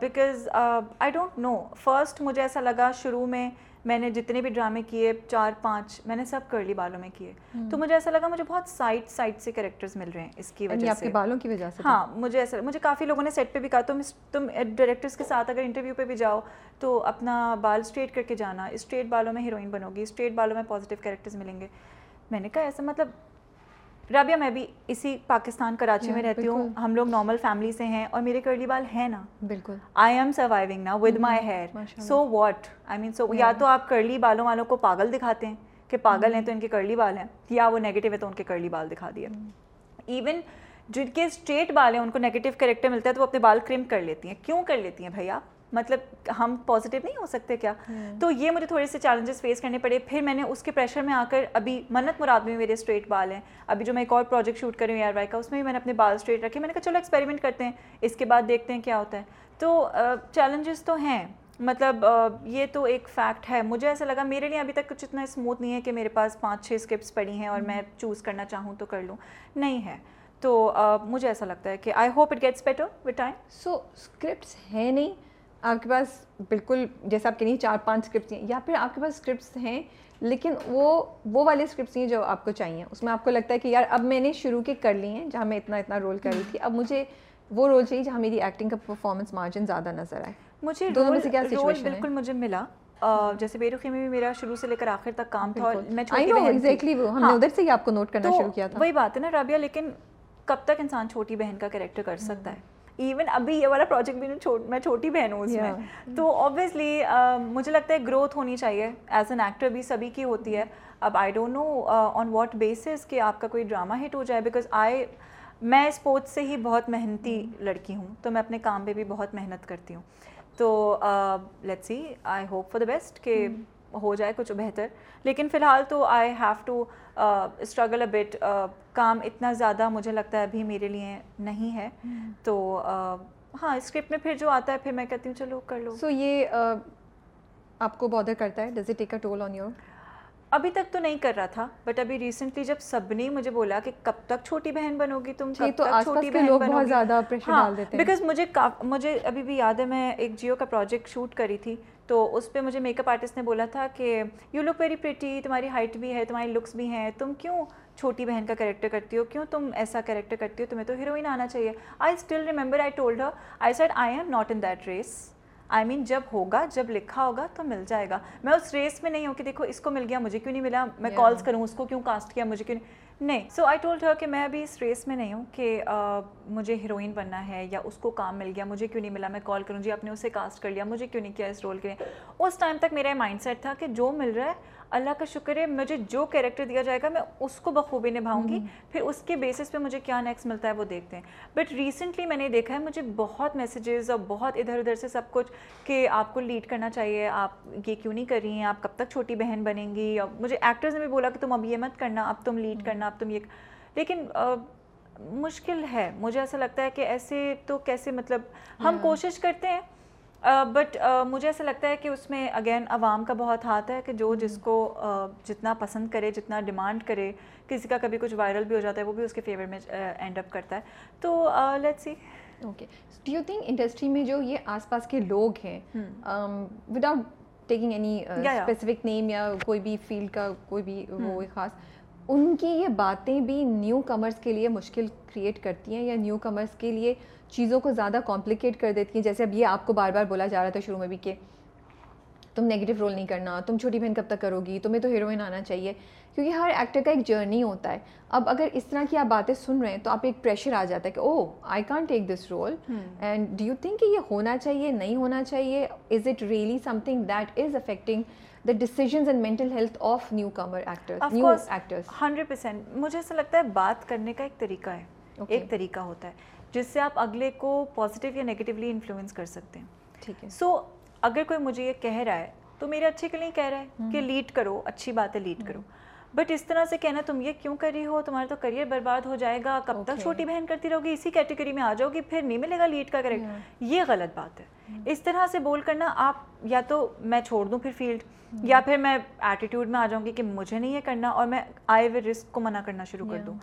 because I don't know first مجھے ایسا لگا شروع میں میں نے جتنے بھی ڈرامے کیے چار پانچ میں نے سب کرلی بالوں میں کیے۔ تو مجھے ایسا لگا مجھے بہت سائڈ سائڈ سے کریکٹرز مل رہے ہیں اس کی یعنی وجہ سے۔ بالوں کی وجہ سے۔ ہاں مجھے ایسا مجھے کافی لوگوں نے سیٹ پہ بھی کہا تم تم ڈائریکٹرس کے ساتھ اگر انٹرویو پہ بھی جاؤ تو اپنا بال اسٹریٹ کر کے جانا۔ اسٹریٹ بالوں میں ہیروئن بنو گی اسٹریٹ بالوں میں پازیٹیو کریکٹرز ملیں گے۔ میں نے کہا ایسا مطلب رابعہ میں بھی اسی پاکستان کراچی میں رہتی ہوں۔ ہم لوگ نارمل فیملی سے ہیں اور میرے کرلی بال ہیں نا؟ بالکل۔ آئی ایم سروائونگ نا with my hair so what I mean so یا تو آپ کرلی بالوں والوں کو پاگل دکھاتے ہیں کہ پاگل ہیں تو ان کے کرلی بال ہیں یا وہ نیگیٹو ہے تو ان کے کرلی بال دکھا دیا ایون جن کے اسٹریٹ بال ہیں ان کو نیگیٹو کریکٹر ملتا ہے تو وہ اپنے بال کرم کر لیتی ہیں۔ کیوں کر لیتی ہیں بھیا؟ مطلب ہم پازیٹیو نہیں ہو سکتے کیا؟ تو یہ مجھے تھوڑے سے چیلنجز فیس کرنے پڑے۔ پھر میں نے اس کے پریشر میں آ کر ابھی منت مراد میں میرے اسٹریٹ بال ہیں۔ ابھی جو میں ایک اور پروجیکٹ شوٹ کر رہی ہوں ایئر وائی کا اس میں بھی میں نے اپنے بال اسٹریٹ رکھے۔ میں نے کہا چلو ایکسپیریمنٹ کرتے ہیں۔ اس کے بعد دیکھتے ہیں کیا ہوتا ہے۔ تو چیلنجز تو ہیں۔ مطلب یہ تو ایک فیکٹ ہے۔ مجھے ایسا لگا میرے لیے ابھی تک کچھ اتنا اسموتھ نہیں ہے کہ میرے پاس پانچ چھ اسکرپٹس پڑی ہیں اور میں چوز کرنا چاہوں تو کر لوں۔ نہیں ہے۔ تو مجھے ایسا لگتا ہے کہ I hope it gets better with time so scripts ہیں نہیں۔ آپ کے پاس بالکل جیسا آپ کہیں چار پانچ اسکرپٹس ہیں یا پھر آپ کے پاس اسکرپٹس ہیں لیکن وہ وہ والے اسکرپٹس ہیں جو آپ کو چاہیے۔ اس میں آپ کو لگتا ہے کہ یار اب میں نے شروع کے کر لی ہیں جہاں میں اتنا اتنا رول کر رہی تھی اب مجھے وہ رول چاہیے جہاں میری ایکٹنگ کا پرفارمنس مارجن زیادہ نظر آئے۔ مجھے دونوں میں سے کیا رول بالکل مجھے ملا۔ جیسے بے رخی میں بھی میرا شروع سے لے کر آخر تک کام تھا اور میں know, exactly وہ۔ ہم نے ہاں۔ ادھر سے ہی آپ کو نوٹ کرنا شروع کیا تھا۔ وہی بات ہے نا رابعہ لیکن کب تک انسان چھوٹی بہن کا کریکٹر کر سکتا ہے؟ ایون ابھی یہ والا پروجیکٹ بھی میں چھوٹی بہن ہوں اس میں تو آبویسلی مجھے لگتا ہے گروتھ ہونی چاہیے ایز این ایکٹر بھی سبھی کی ہوتی ہے اب I don't know on what basis کہ آپ کا کوئی ڈرامہ ہٹ ہو جائے بیکاز آئی میں اسپورٹس سے ہی بہت محنتی لڑکی ہوں تو میں اپنے کام پہ بھی بہت محنت کرتی ہوں تو let's see I hope for the best کہ ہو جائے کچھ بہتر لیکن فی الحال تو I have to struggle a bit کام اتنا زیادہ مجھے لگتا ہے ابھی میرے لیے نہیں ہے۔ تو ہاں اسکرپٹ میں پھر جو آتا ہے پھر میں کہتی ہوں چلو کر لو۔ سو یہ آپ کو بادر کرتا ہے؟ Does it take a toll on your ابھی تک تو نہیں کر رہا تھا بٹ ابھی ریسنٹلی جب سب نے مجھے بولا کہ کب تک چھوٹی بہن بنو گی تم کب تک چھوٹی بہن بنو گی۔ بیکاز مجھے مجھے ابھی بھی یاد ہے میں ایک جیو کا پروجیکٹ شوٹ کری تھی۔ تو اس پہ مجھے میک اپ آرٹسٹ نے بولا تھا کہ یو لک ویری پریٹی تمہاری ہائٹ بھی ہے تمہاری لکس بھی ہیں تم کیوں چھوٹی بہن کا کریکٹر کرتی ہو کیوں تم ایسا کریکٹر کرتی ہو تمہیں تو ہیروئن آنا چاہیے. I still remember I told her I said I'm not in that race I mean جب ہوگا جب لکھا ہوگا تو مل جائے گا. میں اس ریس میں نہیں ہوں کہ دیکھو اس کو مل گیا مجھے کیوں نہیں ملا میں کالس کروں اس کو کیوں کاسٹ کیا مجھے کیوں نہیں؟ نہیں سو آئی ٹولڈ ہر کہ میں ابھی اس ریس میں نہیں ہوں کہ مجھے ہیروئن بننا ہے یا اس کو کام مل گیا، مجھے کیوں نہیں ملا، میں کال کروں جی آپ نے اسے کاسٹ کر لیا، مجھے کیوں نہیں کیا اس رول کے لیے؟ اس ٹائم تک میرا مائنڈ سیٹ تھا کہ جو مل رہا ہے اللہ کا شکر ہے مجھے جو کیریکٹر دیا جائے گا میں اس کو بخوبی نبھاؤں گی۔ پھر اس کے بیسس پہ مجھے کیا نیکسٹ ملتا ہے وہ دیکھتے ہیں۔ بٹ ریسنٹلی میں نے دیکھا ہے مجھے بہت میسیجز اور بہت ادھر ادھر سے سب کچھ کہ آپ کو لیڈ کرنا چاہیے آپ یہ کیوں نہیں کر رہی ہیں؟ آپ کب تک چھوٹی بہن بنیں گی؟ اور مجھے ایکٹرز نے بھی بولا کہ تم اب یہ مت کرنا اب تم لیڈ کرنا اب تم یہ لیکن مشکل ہے۔ مجھے ایسا لگتا ہے کہ ایسے تو کیسے مطلب ہم کوشش کرتے ہیں۔ بٹ مجھے ایسا لگتا ہے کہ اس میں اگین عوام کا بہت ہاتھ ہے کہ جو جس کو جتنا پسند کرے جتنا ڈیمانڈ کرے کسی کا کبھی کچھ وائرل بھی ہو جاتا ہے وہ بھی اس کے فیور میں اینڈ اپ کرتا ہے۔ تو let's see okay do you think industry میں جو یہ آس پاس کے لوگ ہیں without taking any specific name یا کوئی بھی فیلڈ کا کوئی بھی وہ خاص ان کی یہ باتیں بھی نیو کمرس کے لیے مشکل کریٹ کرتی ہیں یا نیو کمرس کے لیے چیزوں کو زیادہ کمپلیکیٹ کر دیتی ہیں۔ جیسے اب یہ آپ کو بار بار بولا جا رہا تھا شروع میں بھی کہ تم نیگیٹو رول نہیں کرنا تم چھوٹی بہن کب تک کرو گی؟ تمہیں تو ہیروئن آنا چاہیے۔ کیونکہ ہر ایکٹر کا ایک جرنی ہوتا ہے۔ اب اگر اس طرح کی آپ باتیں سن رہے ہیں تو آپ ایک پریشر آ جاتا ہے کہ او I can't take this role and do you think کہ یہ ہونا چاہیے؟ نہیں ہونا چاہیے؟ Is it really something that is affecting the decisions and mental health of newcomer new actress hundred percent مجھے ایسا لگتا ہے بات کرنے کا ایک طریقہ ہے۔ ایک طریقہ ہوتا ہے۔ جس سے آپ اگلے کو پازیٹیو یا نگیٹیولی انفلوئنس کر سکتے ہیں۔ ٹھیک ہے۔ سو اگر کوئی مجھے یہ کہہ رہا ہے تو میرے اچھے کے لیے کہہ رہا ہے کہ لیڈ کرو اچھی بات ہے لیڈ کرو۔ بٹ اس طرح سے کہنا تم یہ کیوں کر رہی ہو؟ تمہارا تو کریئر برباد ہو جائے گا کب تک چھوٹی بہن کرتی رہو گی؟ اسی کیٹیگری میں آ جاؤ گی پھر نہیں ملے گا لیڈ کا کریکٹر یہ غلط بات ہے۔ اس طرح سے بول کرنا آپ یا تو میں چھوڑ دوں پھر فیلڈ یا پھر میں ایٹیٹیوڈ میں آ جاؤں گی کہ مجھے نہیں یہ کرنا اور میں آئے ہوئے رسک کو منع کرنا شروع کر دوں۔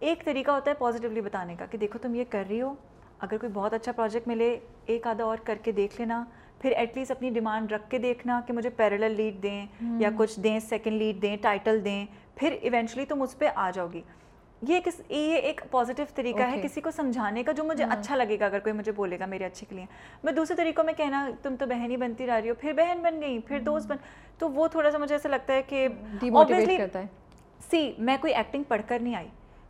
ایک طریقہ ہوتا ہے پازیٹیولی بتانے کا کہ دیکھو تم یہ کر رہی ہو اگر کوئی بہت اچھا پروجیکٹ ملے ایک آدھا اور کر کے دیکھ لینا پھر ایٹ لیسٹ اپنی ڈیمانڈ رکھ کے دیکھنا کہ مجھے پیرلل لیڈ دیں یا کچھ دیں سیکنڈ لیڈ دیں ٹائٹل دیں پھر ایونچولی تم اس پہ آ جاؤ گی۔ یہ کس یہ ایک پازیٹیو طریقہ ہے کسی کو سمجھانے کا جو مجھے اچھا لگے گا اگر کوئی مجھے بولے گا میرے اچھے کے لیے۔ میں دوسرے طریقوں میں کہنا تم تو بہن ہی بنتی رہ رہی ہو پھر بہن بن گئی پھر دوست بن۔ تو وہ تھوڑا سا مجھے ایسا لگتا ہے کہ سی میں کوئی ایکٹنگ پڑھ کر نہیں آئی۔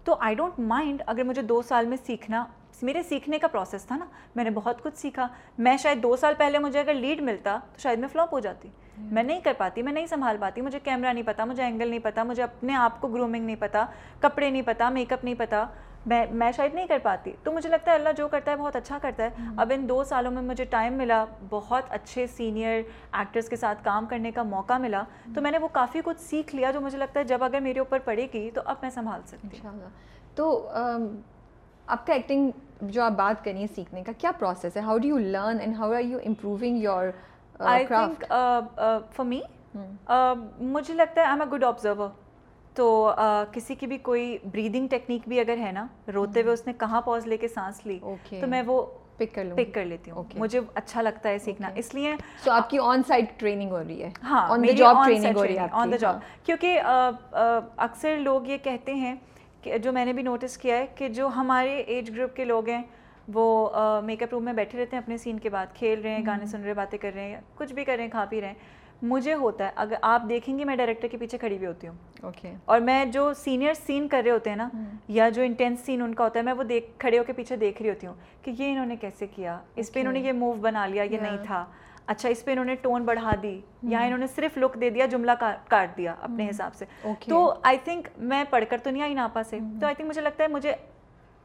تو آئی ڈونٹ مائنڈ اگر مجھے دو سال میں سیکھنا میرے سیکھنے کا پروسیس تھا نا میں نے بہت کچھ سیکھا۔ میں شاید دو سال پہلے مجھے اگر لیڈ ملتا تو شاید میں فلاپ ہو جاتی۔ میں نہیں کر پاتی میں نہیں سنبھال پاتی۔ مجھے کیمرہ نہیں پتا مجھے اینگل نہیں پتا مجھے اپنے آپ کو گرومنگ نہیں پتا کپڑے نہیں پتا میک اپ نہیں پتا۔ میں میں شاید نہیں کر پاتی۔ تو مجھے لگتا ہے اللہ جو کرتا ہے بہت اچھا کرتا ہے۔ اب ان دو سالوں میں مجھے ٹائم ملا بہت اچھے سینئر ایکٹرس کے ساتھ کام کرنے کا موقع ملا۔ تو میں نے وہ کافی کچھ سیکھ لیا جو مجھے لگتا ہے جب اگر میرے اوپر پڑے گی تو اب میں سنبھال سکتی ہوں۔ تو آپ کا ایکٹنگ جو آپ بات کریں سیکھنے کا کیا پروسیس ہے؟ How do you learn and how are you improving your I think for me مجھے لگتا ہے I am a good observer تو کسی کی بھی کوئی بریدنگ ٹیکنیک بھی اگر ہے نا روتے ہوئے اس نے کہاں پوز لے کے سانس لی تو میں وہ پک کر پک کر لیتی ہوں۔ مجھے اچھا لگتا ہے سیکھنا۔ اس لیے سو آپ کی آن سائٹ ٹریننگ ہو رہی ہے۔ ہاں آن دا جاب ٹریننگ ہو رہی ہے آن دا جاب کیونکہ اکثر لوگ یہ کہتے ہیں کہ جو میں نے بھی نوٹس کیا ہے کہ جو ہمارے ایج گروپ کے لوگ ہیں وہ میک اپ روم میں بیٹھے رہتے ہیں اپنے سین کے بعد کھیل رہے ہیں گانے سن رہے باتیں کر رہے ہیں کچھ بھی کر رہے ہیں کھا پی رہے ہیں۔ مجھے ہوتا ہے اگر آپ دیکھیں گے میں ڈائریکٹر کے پیچھے کھڑی ہوئی ہوتی ہوں۔ اوکے اور میں جو سینئر سین کر رہے ہوتے ہیں نا یا جو انٹینس سین ان کا ہوتا ہے میں وہ دیکھ کھڑے ہو کے پیچھے دیکھ رہی ہوتی ہوں کہ یہ انہوں نے کیسے کیا۔ اس پہ انہوں نے یہ موو بنا لیا یہ نہیں تھا۔ اچھا اس پہ انہوں نے ٹون بڑھا دی یا انہوں نے صرف لک دے دیا جملہ کاٹ دیا اپنے حساب سے۔ تو آئی تھنک میں پڑھ کر تو نہیں آئی ناپا سے۔ تو آئی تھنک مجھے لگتا ہے مجھے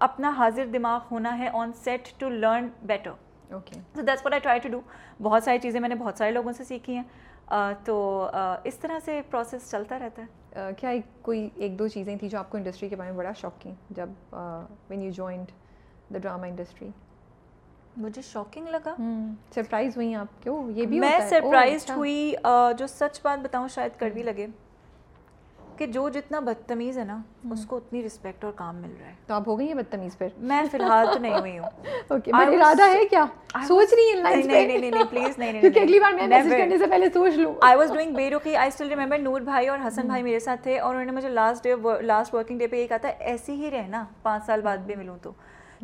اپنا حاضر دماغ ہونا ہے on set to learn better okay تو that's what I try to do بہت ساری چیزیں میں نے بہت سارے لوگوں سے سیکھی ہیں۔ تو اس طرح سے پروسیس چلتا رہتا ہے۔ کیا کوئی ایک دو چیزیں تھیں جو آپ کو انڈسٹری کے بارے میں بڑا شوق کی جب when you joined the drama industry مجھے شاکنگ لگا۔ سرپرائز ہوئی آپ کیوں؟ یہ بھی میں سرپرائزڈ ہوئی جو سچ بات بتاؤں شاید کڑوی لگے۔ کہ جو جتنا بدتمیز ہے نا اس کو اتنی رسپیکٹ اور کام مل رہا ہے۔ تو آپ ہو گئی ہیں بدتمیز پھر؟ میں فی الحال تو نہیں ہوئی ہوں۔ [laughs] اوکے ارادہ ہے کیا؟ سوچ رہی ہیں لائف نہیں نہیں نہیں پلیز [laughs] نہیں کیونکہ اگلی بار میں میسج کرنے سے پہلے سوچ لوں۔ آئی واز ڈوئنگ بے روکی آئی اسٹل ریمبر نور بھائی اور حسن بھائی میرے ساتھ تھے اور انہوں نے مجھے last day last working day پہ یہ کہا تھا ایسی ہی رہنا پانچ سال بعد بھی ملوں تو۔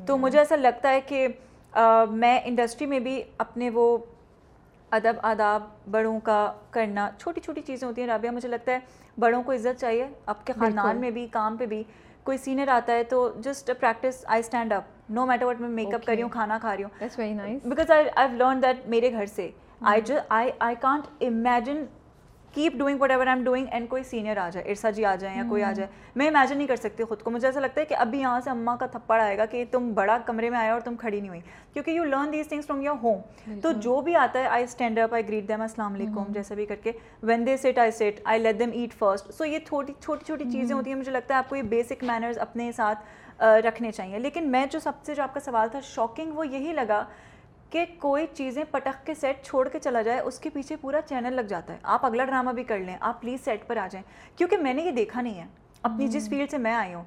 تو مجھے ایسا لگتا ہے کہ میں انڈسٹری میں بھی اپنے وہ ادب آداب بڑوں کا کرنا چھوٹی چھوٹی چیزیں ہوتی ہیں۔ رابعہ مجھے لگتا ہے بڑوں کو عزت چاہیے۔ آپ کے خاندان میں بھی کام پہ بھی کوئی سینئر آتا ہے تو just practice I stand up no matter what میں میک اپ کر رہی ہوں کھانا کھا رہی ہوں۔ Because I I learn that میرے گھر سے I I I can't imagine keep doing whatever I'm doing and کوئی سینئر آ جائے ارسا جی آ جائیں یا کوئی آ جائے میں امیجن نہیں کر سکتی خود کو مجھے ایسا لگتا ہے کہ ابھی یہاں سے اماں کا تھپڑ آئے گا کہ تم بڑا کمرے میں آئے اور تم کھڑی نہیں ہوئی کیونکہ you learn these things from your home تو جو بھی آتا ہے I stand up I greet them السلام علیکم جیسا بھی کر کے when they sit I sit I let them eat first so یہ چھوٹی چھوٹی چھوٹی چیزیں ہوتی ہیں مجھے لگتا ہے آپ کو یہ بیسک مینرز اپنے ساتھ رکھنے چاہیے لیکن میں جو سب سے جو آپ کا سوال تھا شاکنگ وہ یہی لگا کہ کوئی چیزیں پٹخ کے سیٹ چھوڑ کے چلا جائے اس کے پیچھے پورا چینل لگ جاتا ہے۔ آپ اگلا ڈرامہ بھی کر لیں آپ پلیز سیٹ پر آ جائیں۔ کیونکہ میں نے یہ دیکھا نہیں ہے۔ اپنی جس فیلڈ سے میں آئی ہوں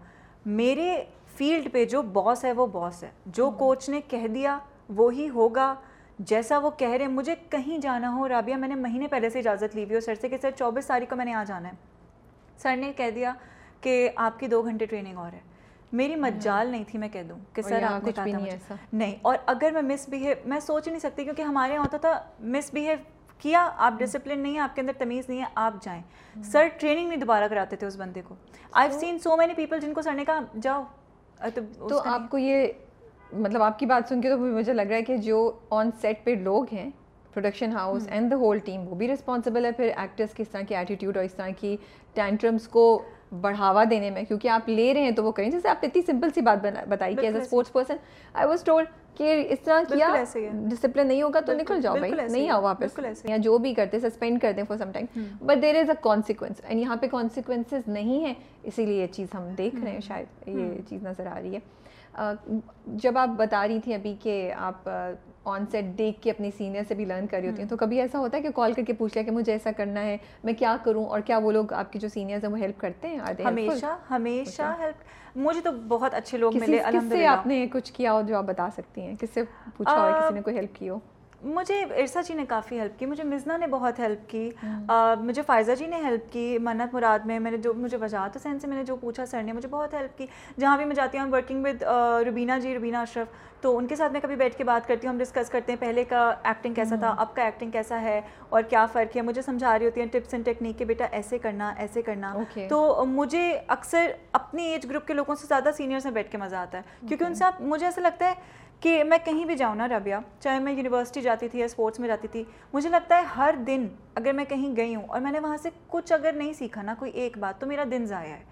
میرے فیلڈ پہ جو باس ہے وہ باس ہے۔ جو کوچ نے کہہ دیا وہی ہوگا۔ جیسا وہ کہہ رہے ہیں مجھے کہیں جانا ہو۔ رابعہ میں نے مہینے پہلے سے اجازت لی ہوئی ہو سر سے کہ سر چوبیس تاریخ کو میں نے آ جانا ہے۔ سر نے کہہ دیا کہ آپ کی دو گھنٹے ٹریننگ اور ہے۔ میری مجال نہیں تھی میں کہہ دوں کہ سر آپ نے کہا تھا نہیں اور اگر میں مس بہیو میں سوچ نہیں سکتی کیونکہ ہمارے یہاں ہوتا تھا مس بہیو کیا۔ آپ ڈسپلن نہیں ہے آپ کے اندر تمیز نہیں ہے آپ جائیں۔ سر ٹریننگ نہیں دوبارہ کراتے تھے اس بندے کو۔ آئی سین سو مینی پیپل جن کو سر نے کہا جاؤ۔ تو آپ کو یہ مطلب آپ کی بات سن کے تو مجھے لگ رہا ہے کہ جو آن سیٹ پہ لوگ ہیں production house and the whole team وہ بھی رسپانسبل ہے پھر ایکٹرس کی اس طرح کی ایٹیٹیوڈ اور اس طرح کی ٹینٹرمس کو بڑھاوا دینے میں کیونکہ آپ لے رہے ہیں تو وہ کریں۔ جیسے آپ اتنی سمپل سی بات بتائی کہ as a sports person I was told کہ اس طرح کیا ڈسپلن نہیں ہوگا تو نکل جاؤ بھائی نہیں آؤ واپس۔ یا جو بھی کرتے سسپینڈ کر دیں for some time but there is a consequence and یہاں پہ کانسیکوینسز نہیں ہیں۔ اسی لیے یہ چیز ہم دیکھ رہے ہیں شاید یہ چیز نظر آ رہی ہے۔ جب آپ بتا رہی تھیں ابھی کہ آپ آن سیٹ دیکھ کے اپنی سینئر سے بھی لرن کر رہی ہوتی ہیں تو کبھی ایسا ہوتا ہے کہ کال کر کے پوچھ لیا کہ مجھے ایسا کرنا ہے میں کیا کروں اور کیا وہ لوگ آپ کے جو سینئرز ہیں وہ ہیلپ کرتے ہیں ہمیشہ ہمیشہ ہیلپ مجھے تو بہت اچھے لوگ ملے الحمد للہ آپ نے کچھ کیا ہو جو آپ بتا سکتی ہیں کس سے پوچھا ہو کسی نے کوئی ہیلپ کی ہو مجھے ارسا جی نے کافی ہیلپ کی مجھے مزنا نے بہت ہیلپ کی مجھے فائزہ جی نے ہیلپ کی منت مراد میں میں نے جو مجھے وجاہت حسین سے میں نے جو پوچھا سر نے مجھے بہت ہیلپ کی۔ جہاں بھی میں جاتی ہوں ورکنگ ود ربینہ جی ربینہ اشرف۔ تو ان کے ساتھ میں کبھی بیٹھ کے بات کرتی ہوں ہم ڈسکس کرتے ہیں پہلے کا ایکٹنگ کیسا تھا اب کا ایکٹنگ کیسا ہے اور کیا فرق ہے؟ مجھے سمجھا رہی ہوتی ہیں ٹپس اینڈ ٹیکنیک کہ بیٹا ایسے کرنا ایسے کرنا۔ تو مجھے اکثر اپنی ایج گروپ کے لوگوں سے زیادہ سینئر میں بیٹھ کے مزہ آتا ہے۔ کیونکہ ان سے آپ مجھے ایسا لگتا ہے کہ میں کہیں بھی جاؤں نا ربیہ چاہے میں یونیورسٹی جاتی تھی یا اسپورٹس میں جاتی تھی، مجھے لگتا ہے ہر دن اگر میں کہیں گئی ہوں اور میں نے وہاں سے کچھ اگر نہیں سیکھا نا، کوئی ایک بات، تو میرا دن ضائع ہے۔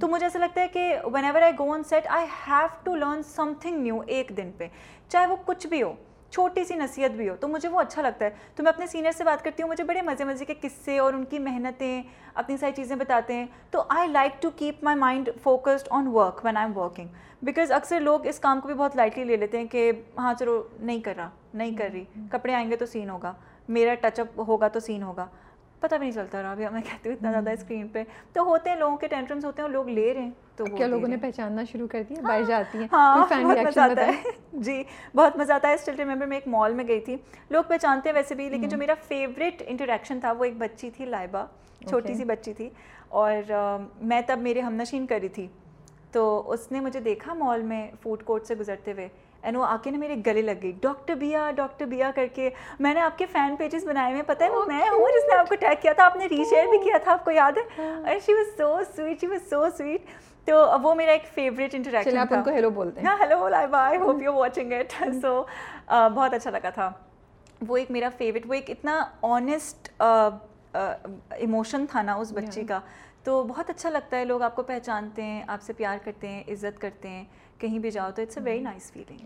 تو مجھے ایسا لگتا ہے کہ whenever I go on set I have to learn something new ایک دن پہ، چاہے وہ کچھ بھی ہو۔ چھوٹی سی نصیحت بھی ہو تو مجھے وہ اچھا لگتا ہے۔ تو میں اپنے سینئر سے بات کرتی ہوں مجھے بڑے مزے مزے کے قصے اور ان کی محنتیں اپنی ساری چیزیں بتاتے ہیں۔ تو I like to keep my mind focused on work when I'm working because اکثر لوگ اس کام کو بھی بہت لائٹلی لے لیتے ہیں کہ ہاں چلو نہیں کر رہا نہیں کر رہی کپڑے آئیں گے تو سین ہوگا میرا ٹچ اپ ہوگا تو سین ہوگا۔ پتہ بھی نہیں چلتا رہا ابھی میں کہتی ہوں اتنا زیادہ اسکرین پہ۔ تو ہوتے ہیں لوگوں کے ٹینٹرمس ہوتے ہیں لوگ لے رہے ہیں۔ تو کیا لوگوں نے پہچاننا شروع کر دیا؟ باہر جاتی ہیں۔ ہاں بہت مزہ آتا ہے۔ [laughs] جی بہت مزہ آتا ہے۔ اسٹل ریمبر میں ایک مال میں گئی تھی۔ لوگ پہچانتے ہیں ویسے بھی لیکن جو میرا فیوریٹ انٹریکشن تھا وہ ایک بچی تھی لائبہ۔ چھوٹی سی بچی تھی۔ اور میں تب میرے ہم نشین کری تھی۔ تو اس نے مجھے دیکھا مال میں فوڈ کورٹ سے گزرتے ہوئے۔ اینڈ وہ آ کے نا میرے گلے لگ گئی۔ ڈاکٹر بیا ڈاکٹر بیا کر کے میں نے آپ کے فین پیجز بنائے ہوئے پتہ ہے وہ میں ہوں جس نے آپ کو ٹیگ کیا تھا؟ آپ نے ری شیئر بھی کیا تھا آپ کو یاد ہے؟ And she was so sweet she was so sweet تو وہ میرا ایک فیوریٹ انٹریکشن آپ ان کو ہیلو بولتے ہیں۔ ہاں hello life I hope you watching it so بہت اچھا لگا تھا۔ وہ ایک میرا فیوریٹ وہ ایک اتنا آنیسٹ ایموشن تھا نا اس بچی کا۔ تو بہت اچھا لگتا ہے لوگ آپ کو پہچانتے ہیں آپ سے پیار کرتے ہیں عزت کرتے ہیں۔ کہیں بھی جاؤ تو it's a very nice feeling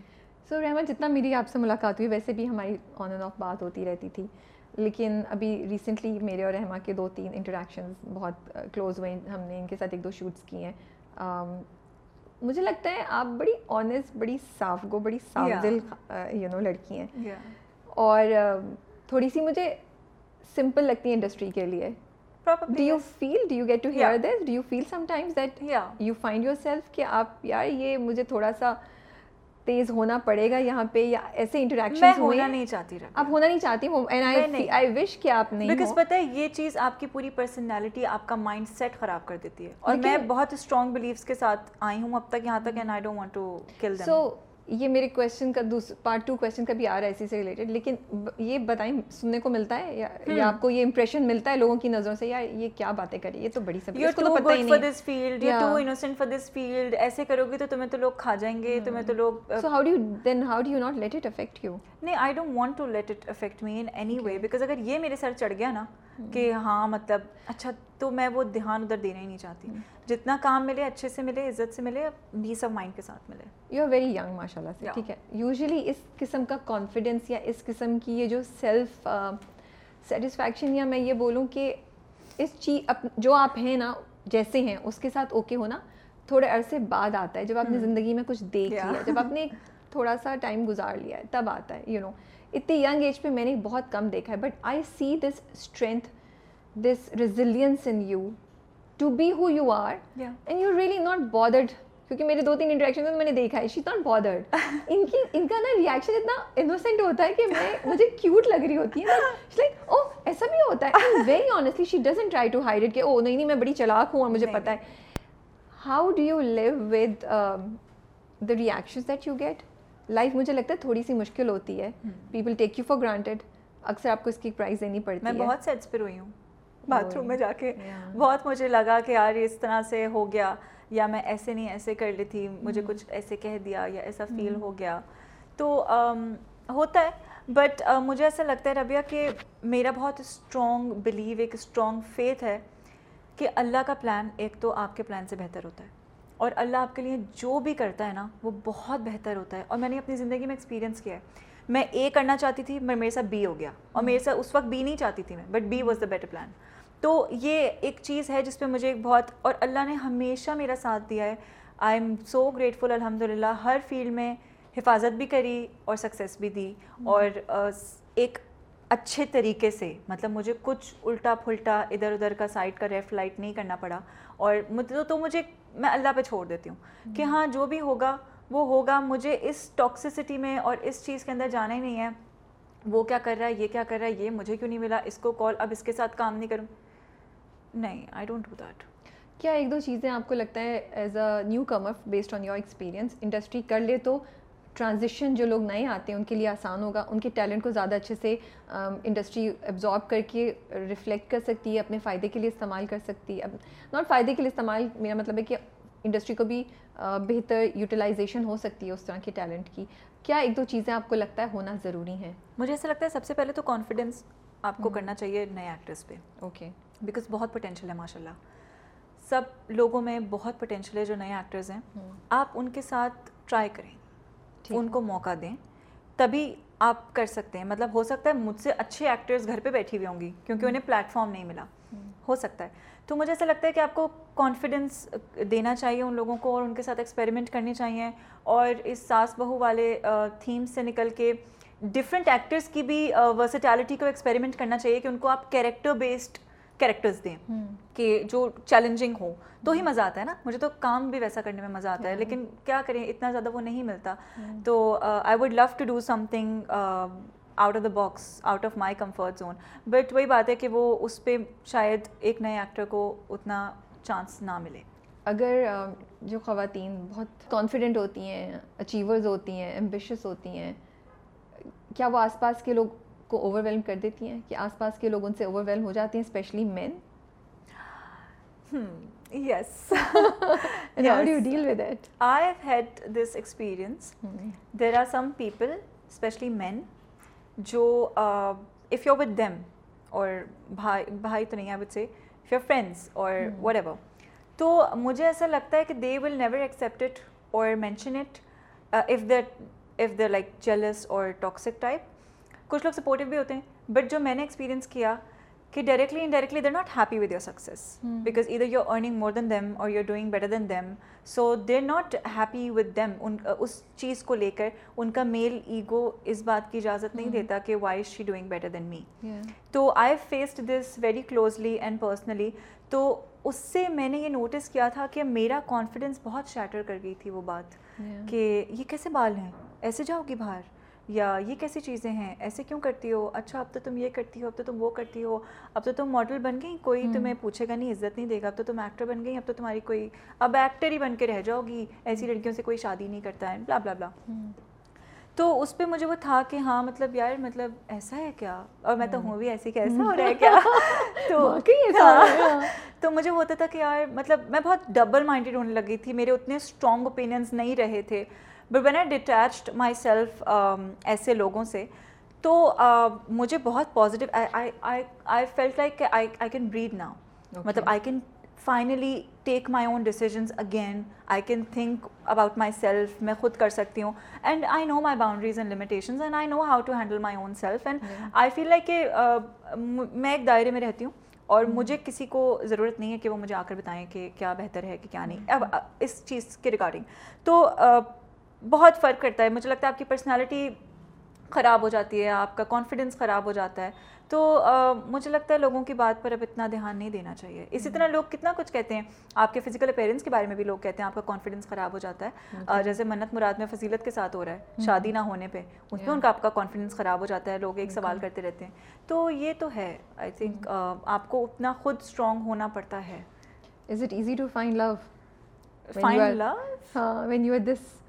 so Rahmat جتنا میری آپ سے ملاقات ہوئی ویسے بھی ہماری آن اینڈ آف بات ہوتی رہتی تھی۔ لیکن ابھی ریسنٹلی میرے اور رحمہ کے دو تین انٹریکشنز بہت کلوز ہوئے۔ ہم نے ان کے ساتھ ایک دو شوٹس کی ہیں۔ مجھے لگتا ہے آپ بڑی آنیسٹ بڑی صاف گو بڑی صاف دل یو نو لڑکی ہیں۔ اور تھوڑی سی مجھے سمپل لگتی ہے انڈسٹری کے لیے۔ Do you feel do you get to hear this do you feel sometimes that you find yourself کہ آپ یار یہ مجھے تھوڑا سا تیز ہونا پڑے گا یہاں پہ یا ایسے انٹریکشن ہونا نہیں چاہتی آپ ہونا نہیں چاہتی آئی وش کہ آپ نہیں بیکاز پتہ ہے یہ چیز آپ کی پوری پرسنالٹی آپ کا مائنڈ سیٹ خراب کر دیتی ہے۔ اور میں بہت اسٹرانگ بلیفس کے ساتھ آئی ہوں اب تک یہاں تک and I don't want to kill so یہ میرے کویشچن کا پارٹ ٹو کویشچن کا بھی آ رہا ہے اسی سے ریلیٹڈ لیکن یہ بتائیں سننے کو ملتا ہے یا آپ کو یہ امپریشن ملتا ہے لوگوں کی نظروں سے؟ یار یہ کیا باتیں کری یہ تو بڑی سب کو تو پتہ ہی نہیں this field you too innocent for this field ایسے کرو گے تو تمہیں تو لوگ کھا جائیں گے تمہیں تو لوگ so how do then how do you not let it affect you نہیں I don't want to let it affect me in anyway because اگر یہ میرے سر چڑھ گیا نا کہ ہاں مطلب اچھا تو میں وہ دھیان ادھر دینا ہی نہیں چاہتی۔ جتنا کام ملے اچھے سے ملے عزت سے ملے پیس آف مائنڈ کے ساتھ ملے۔ یو آر ویری ینگ ماشاء اللہ سے ٹھیک ہے۔ یوزلی اس قسم کا کانفیڈینس یا اس قسم کی یہ جو سیلف سیٹسفیکشن یا میں یہ بولوں کہ اس چیز جو آپ ہیں نا جیسے ہیں اس کے ساتھ اوکے ہونا تھوڑے عرصے بعد آتا ہے۔ جب آپ نے زندگی میں کچھ دیکھ لیا جب آپ نے [laughs] تھوڑا سا ٹائم گزار لیا ہے تب آتا ہے یو نو اتنی ینگ ایج پہ میں نے بہت کم دیکھا ہے but I see this strength this resilience in you to be who you are and you really not bothered کیونکہ میرے دو تین انٹریکشن میں نے دیکھا ہے شی ناٹ بادرڈ ان کی ان کا نا ریئیکشن اتنا انوسینٹ ہوتا ہے کہ میں مجھے کیوٹ لگ رہی ہوتی ہے لائک او ایسا بھی ہوتا ہے. Very honestly she doesn't try to hide it کہ او نہیں نہیں میں بڑی چلاک ہوں اور مجھے پتہ ہے. How do you live with the reaction that you get life مجھے لگتا ہے تھوڑی سی مشکل ہوتی ہے۔ People take you for granted اکثر آپ کو اس کی پرائز دینی پڑتی ہے۔ میں بہت سیٹس پر ہوئی ہوں۔ باتھ روم میں جا کے۔ بہت مجھے لگا کہ یار اس طرح سے ہو گیا یا میں ایسے نہیں ایسے کر لی تھی مجھے کچھ ایسے کہہ دیا یا ایسا فیل ہو گیا۔ تو ہوتا ہے۔ بٹ مجھے ایسا لگتا ہے ربیہ کہ میرا بہت اسٹرانگ بلیو ایک اسٹرانگ فیتھ ہے کہ اللہ کا پلان ایک تو آپ کے پلان سے بہتر ہوتا ہے۔ اور اللہ آپ کے لیے جو بھی کرتا ہے نا، وہ بہت بہتر ہوتا ہے۔ اور میں نے اپنی زندگی میں ایکسپیرینس کیا ہے۔ میں اے کرنا چاہتی تھی میرے ساتھ بی ہو گیا۔ اور میرے ساتھ اس وقت بی نہیں چاہتی تھی میں but B was the better plan تو یہ ایک چیز ہے جس پہ مجھے ایک بہت اور اللہ نے ہمیشہ میرا ساتھ دیا ہے۔ آئی ایم سو گریٹفل الحمد للہ ہر فیلڈ میں حفاظت بھی کری اور سکسیس بھی دی۔ اور ایک اچھے طریقے سے مطلب مجھے کچھ الٹا پھلٹا ادھر ادھر کا سائڈ کا ریف لائٹ نہیں کرنا پڑا۔ اور تو مجھے میں اللہ پہ چھوڑ دیتی ہوں کہ ہاں جو بھی ہوگا وہ ہوگا۔ مجھے اس ٹاکسسٹی میں اور اس چیز کے اندر جانا ہی نہیں ہے۔ وہ کیا کر رہا ہے یہ کیا کر رہا ہے یہ مجھے کیوں نہیں ملا؟ اس کو کال اب اس کے ساتھ کام نہیں کروں۔ نہیں آئی ڈونٹ ڈو دیٹ کیا ایک دو چیزیں آپ کو لگتا ہے as a newcomer based on your experience industry کر لے تو ٹرانزیشن جو لوگ نئے آتے ہیں ان کے لیے آسان ہوگا ان کے ٹیلنٹ کو زیادہ اچھے سے انڈسٹری ایبزارب کر کے ریفلیکٹ کر سکتی ہے اپنے فائدے کے لیے استعمال کر سکتی ہے۔ اب ناٹ فائدے کے لیے استعمال میرا مطلب ہے کہ انڈسٹری کو بھی بہتر یوٹیلائزیشن ہو سکتی ہے اس طرح کے ٹیلنٹ کی۔ کیا ایک دو چیزیں آپ کو لگتا ہے ہونا ضروری ہیں؟ مجھے ایسا لگتا ہے سب سے پہلے تو کانفیڈینس آپ کو کرنا چاہیے نئے ایکٹرس پہ۔ اوکے بیکاز بہت پوٹینشیل ہے ماشاء اللہ سب لوگوں میں بہت پوٹینشیل ہے جو نئے ایکٹرز ہیں۔ آپ ان کے ساتھ ٹرائی کریں۔ ان کو موقع دیں تبھی آپ کر سکتے ہیں۔ مطلب ہو سکتا ہے مجھ سے اچھے ایکٹرز گھر پہ بیٹھی ہوئی ہوں گی کیونکہ انہیں پلیٹ فارم نہیں ملا۔ ہو سکتا ہے۔ تو مجھے ایسا لگتا ہے کہ آپ کو کانفیڈنس دینا چاہیے ان لوگوں کو اور ان کے ساتھ ایکسپیریمنٹ کرنی چاہیے۔ اور اس ساس بہو والے تھیم سے نکل کے ڈفرینٹ ایکٹرس کی بھی ورسٹیلٹی کو ایکسپیریمنٹ کرنا چاہیے کہ ان کو آپ کیریکٹر بیسڈ کیریکٹرز دیں کہ جو چیلنجنگ ہو۔ تو ہی مزہ آتا ہے نا۔ مجھے تو کام بھی ویسا کرنے میں مزہ آتا ہے۔ لیکن کیا کریں اتنا زیادہ وہ نہیں ملتا۔ تو I would love to do something out of the box out of my comfort zone but وہی بات ہے کہ وہ اس پہ شاید ایک نئے ایکٹر کو اتنا چانس نہ ملے۔ اگر جو خواتین بہت کانفیڈنٹ ہوتی ہیں اچیورز ہوتی ہیں ایمبیشیس ہوتی ہیں کیا وہ آس پاس کے لوگ کو اوور ویلم کر دیتی ہیں کہ آس پاس کے لوگ ان سے اوور ویلم ہو جاتے ہیں specially men yes do deal with it I have had this experience there are some people specially men جو اف یو ود دیم اور بھائی بھائی تو نہیں I would say if your friends اور وٹ ایور تو مجھے ایسا لگتا ہے کہ they will never accept it اور mention it of their of like jealous اور ٹاکسک ٹائپ کچھ لوگ سپورٹیو بھی ہوتے ہیں بٹ جو میں نے ایکسپیرینس کیا کہ directly indirectly they're not happy with your success because ادھر you are earning more than them اور you are doing better than them so they are not happy with them ان اس چیز کو لے کر ان کا میل ایگو اس بات کی اجازت نہیں دیتا کہ why is she doing better than me تو I faced this very closely and personally تو اس سے میں نے یہ نوٹس کیا تھا کہ میرا کانفیڈینس بہت شیٹر کر گئی تھی وہ بات کہ یہ کیسے بال ہیں؟ ایسے جاؤ گی باہر۔ یا یہ کیسی چیزیں ہیں؟ ایسے کیوں کرتی ہو؟ اچھا اب تو تم یہ کرتی ہو اب تو تم وہ کرتی ہو اب تو تم ماڈل بن گئی کوئی تمہیں پوچھے گا نہیں عزت نہیں دے گا اب تو تم ایکٹر بن گئی اب تو تمہاری کوئی اب ایکٹر ہی بن کے رہ جاؤ گی ایسی لڑکیوں سے کوئی شادی نہیں کرتا ہے بلا بلا بلا تو اس پہ مجھے وہ تھا کہ ہاں مطلب یار مطلب ایسا ہے کیا؟ اور میں تو ہوں۔ بھی ایسی کیسا ہو رہا ہے کیا؟ [laughs] تو ہاں۔ تو مجھے ہوتا تھا کہ یار مطلب میں بہت ڈبل مائنڈیڈ ہونے لگی تھی میرے اتنے اسٹرانگ اوپینینس نہیں رہے تھے۔ But when I detached myself ایسے لوگوں سے تو مجھے بہت پازیٹیو آئی فیلٹ لائک کہ آئی کین بریڈ ناؤ مطلب I can finally take my own decisions again I can think about myself میں خود کر سکتی ہوں and I know my boundaries and limitations and I know how to handle my own self and I feel like کہ میں ایک دائرے میں رہتی ہوں اور مجھے کسی کو ضرورت نہیں ہے کہ وہ مجھے آ کر بتائیں کہ کیا بہتر ہے کہ کیا نہیں اب اس چیز کے ریگارڈنگ تو بہت فرق کرتا ہے۔ مجھے لگتا ہے آپ کی پرسنالٹی خراب ہو جاتی ہے آپ کا کانفیڈنس خراب ہو جاتا ہے۔ تو مجھے لگتا ہے لوگوں کی بات پر اب اتنا دھیان نہیں دینا چاہیے۔ اسی طرح لوگ کتنا کچھ کہتے ہیں آپ کے فزیکل اپیرنس کے بارے میں بھی لوگ کہتے ہیں آپ کا کانفیڈنس خراب ہو جاتا ہے۔ جیسے منت مراد میں فضیلت کے ساتھ ہو رہا ہے شادی نہ ہونے پہ۔ اس میں ان کا آپ کا کانفیڈنس خراب ہو جاتا ہے لوگ ایک سوال کرتے رہتے ہیں۔ تو یہ تو ہے۔ آئی تھنک آپ کو اتنا خود اسٹرانگ ہونا پڑتا ہے۔ Is it easy to find love find love when you are this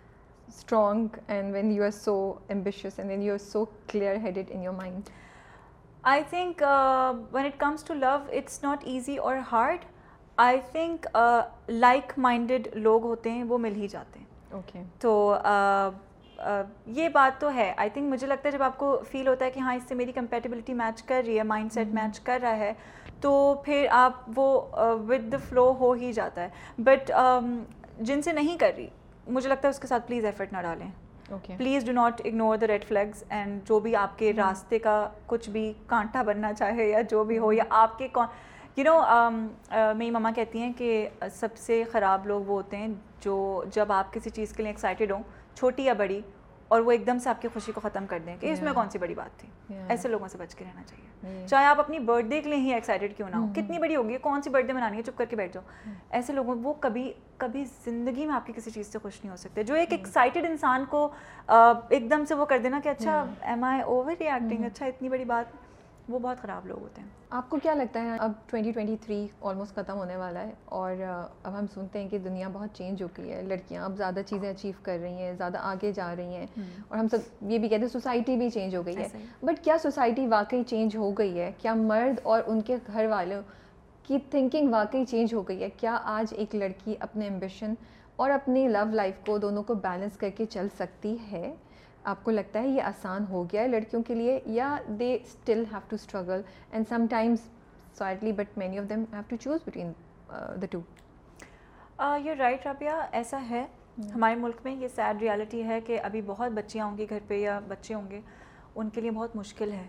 strong and when you are so ambitious and when you are so clear headed in your mind I think when it comes to love it's not easy اور hard I think like minded لوگ ہوتے ہیں وہ مل ہی جاتے ہیں okay تو یہ بات تو ہے آئی تھنک مجھے لگتا ہے جب آپ کو فیل ہوتا ہے کہ ہاں اس سے میری کمپیٹیبلٹی میچ کر رہی ہے مائنڈ سیٹ میچ کر رہا ہے تو پھر آپ وہ ود دا فلو ہو ہی جاتا ہے بٹ جن سے نہیں کر رہی مجھے لگتا ہے اس کے ساتھ پلیز ایفرٹ نہ ڈالیں۔ Please do not ignore the red flags and جو بھی آپ کے راستے کا کچھ بھی کانٹا بننا چاہے یا جو بھی ہو یا آپ کے یو نو میری مما کہتی ہیں کہ سب سے خراب لوگ وہ ہوتے ہیں جو جب آپ کسی چیز کے لیے ایکسائٹیڈ ہوں چھوٹی یا بڑی اور وہ ایک دم سے آپ کی خوشی کو ختم کر دیں کہ اس میں کون سی بڑی بات تھی۔ ایسے لوگوں سے بچ کے رہنا چاہیے۔ چاہے آپ اپنی برتھ ڈے کے لیے ہی ایکسائٹیڈ کیوں نہ ہو کتنی بڑی ہوگی کون سی برتھ ڈے منانی ہے چپ کر کے بیٹھ جاؤ۔ ایسے لوگوں وہ کبھی کبھی زندگی میں آپ کی کسی چیز سے خوش نہیں ہو سکتے۔ جو ایک ایکسائٹیڈ انسان کو ایک دم سے وہ کر دینا کہ اچھا ایم آئی اوور ریئیکٹنگ اچھا اتنی بڑی بات۔ وہ بہت خراب لوگ ہوتے ہیں۔ آپ کو کیا لگتا ہے؟ اب ٹوئنٹی ٹوئنٹی تھری آلموسٹ ختم ہونے والا ہے اور اب ہم سنتے ہیں کہ دنیا بہت چینج ہو گئی ہے۔ لڑکیاں اب زیادہ چیزیں اچیو کر رہی ہیں زیادہ آگے جا رہی ہیں اور ہم سب یہ بھی کہتے ہیں سوسائٹی بھی چینج ہو گئی ہے۔ بٹ کیا سوسائٹی واقعی چینج ہو گئی ہے؟ کیا مرد اور ان کے گھر والوں کی تھنکنگ واقعی چینج ہو گئی ہے؟ کیا آج ایک لڑکی اپنے ایمبیشن اور اپنی لو لائف کو دونوں کو بیلنس کر کے چل سکتی ہے؟ آپ کو لگتا ہے یہ آسان ہو گیا ہے لڑکیوں کے لیے یا they still have to struggle and sometimes سوائٹلی but many of them have to choose between the two you right Rabia ایسا ہے ہمارے ملک میں یہ سیڈ ریالٹی ہے کہ ابھی بہت بچیاں ہوں گی گھر پہ یا بچے ہوں گے ان کے لیے بہت مشکل ہے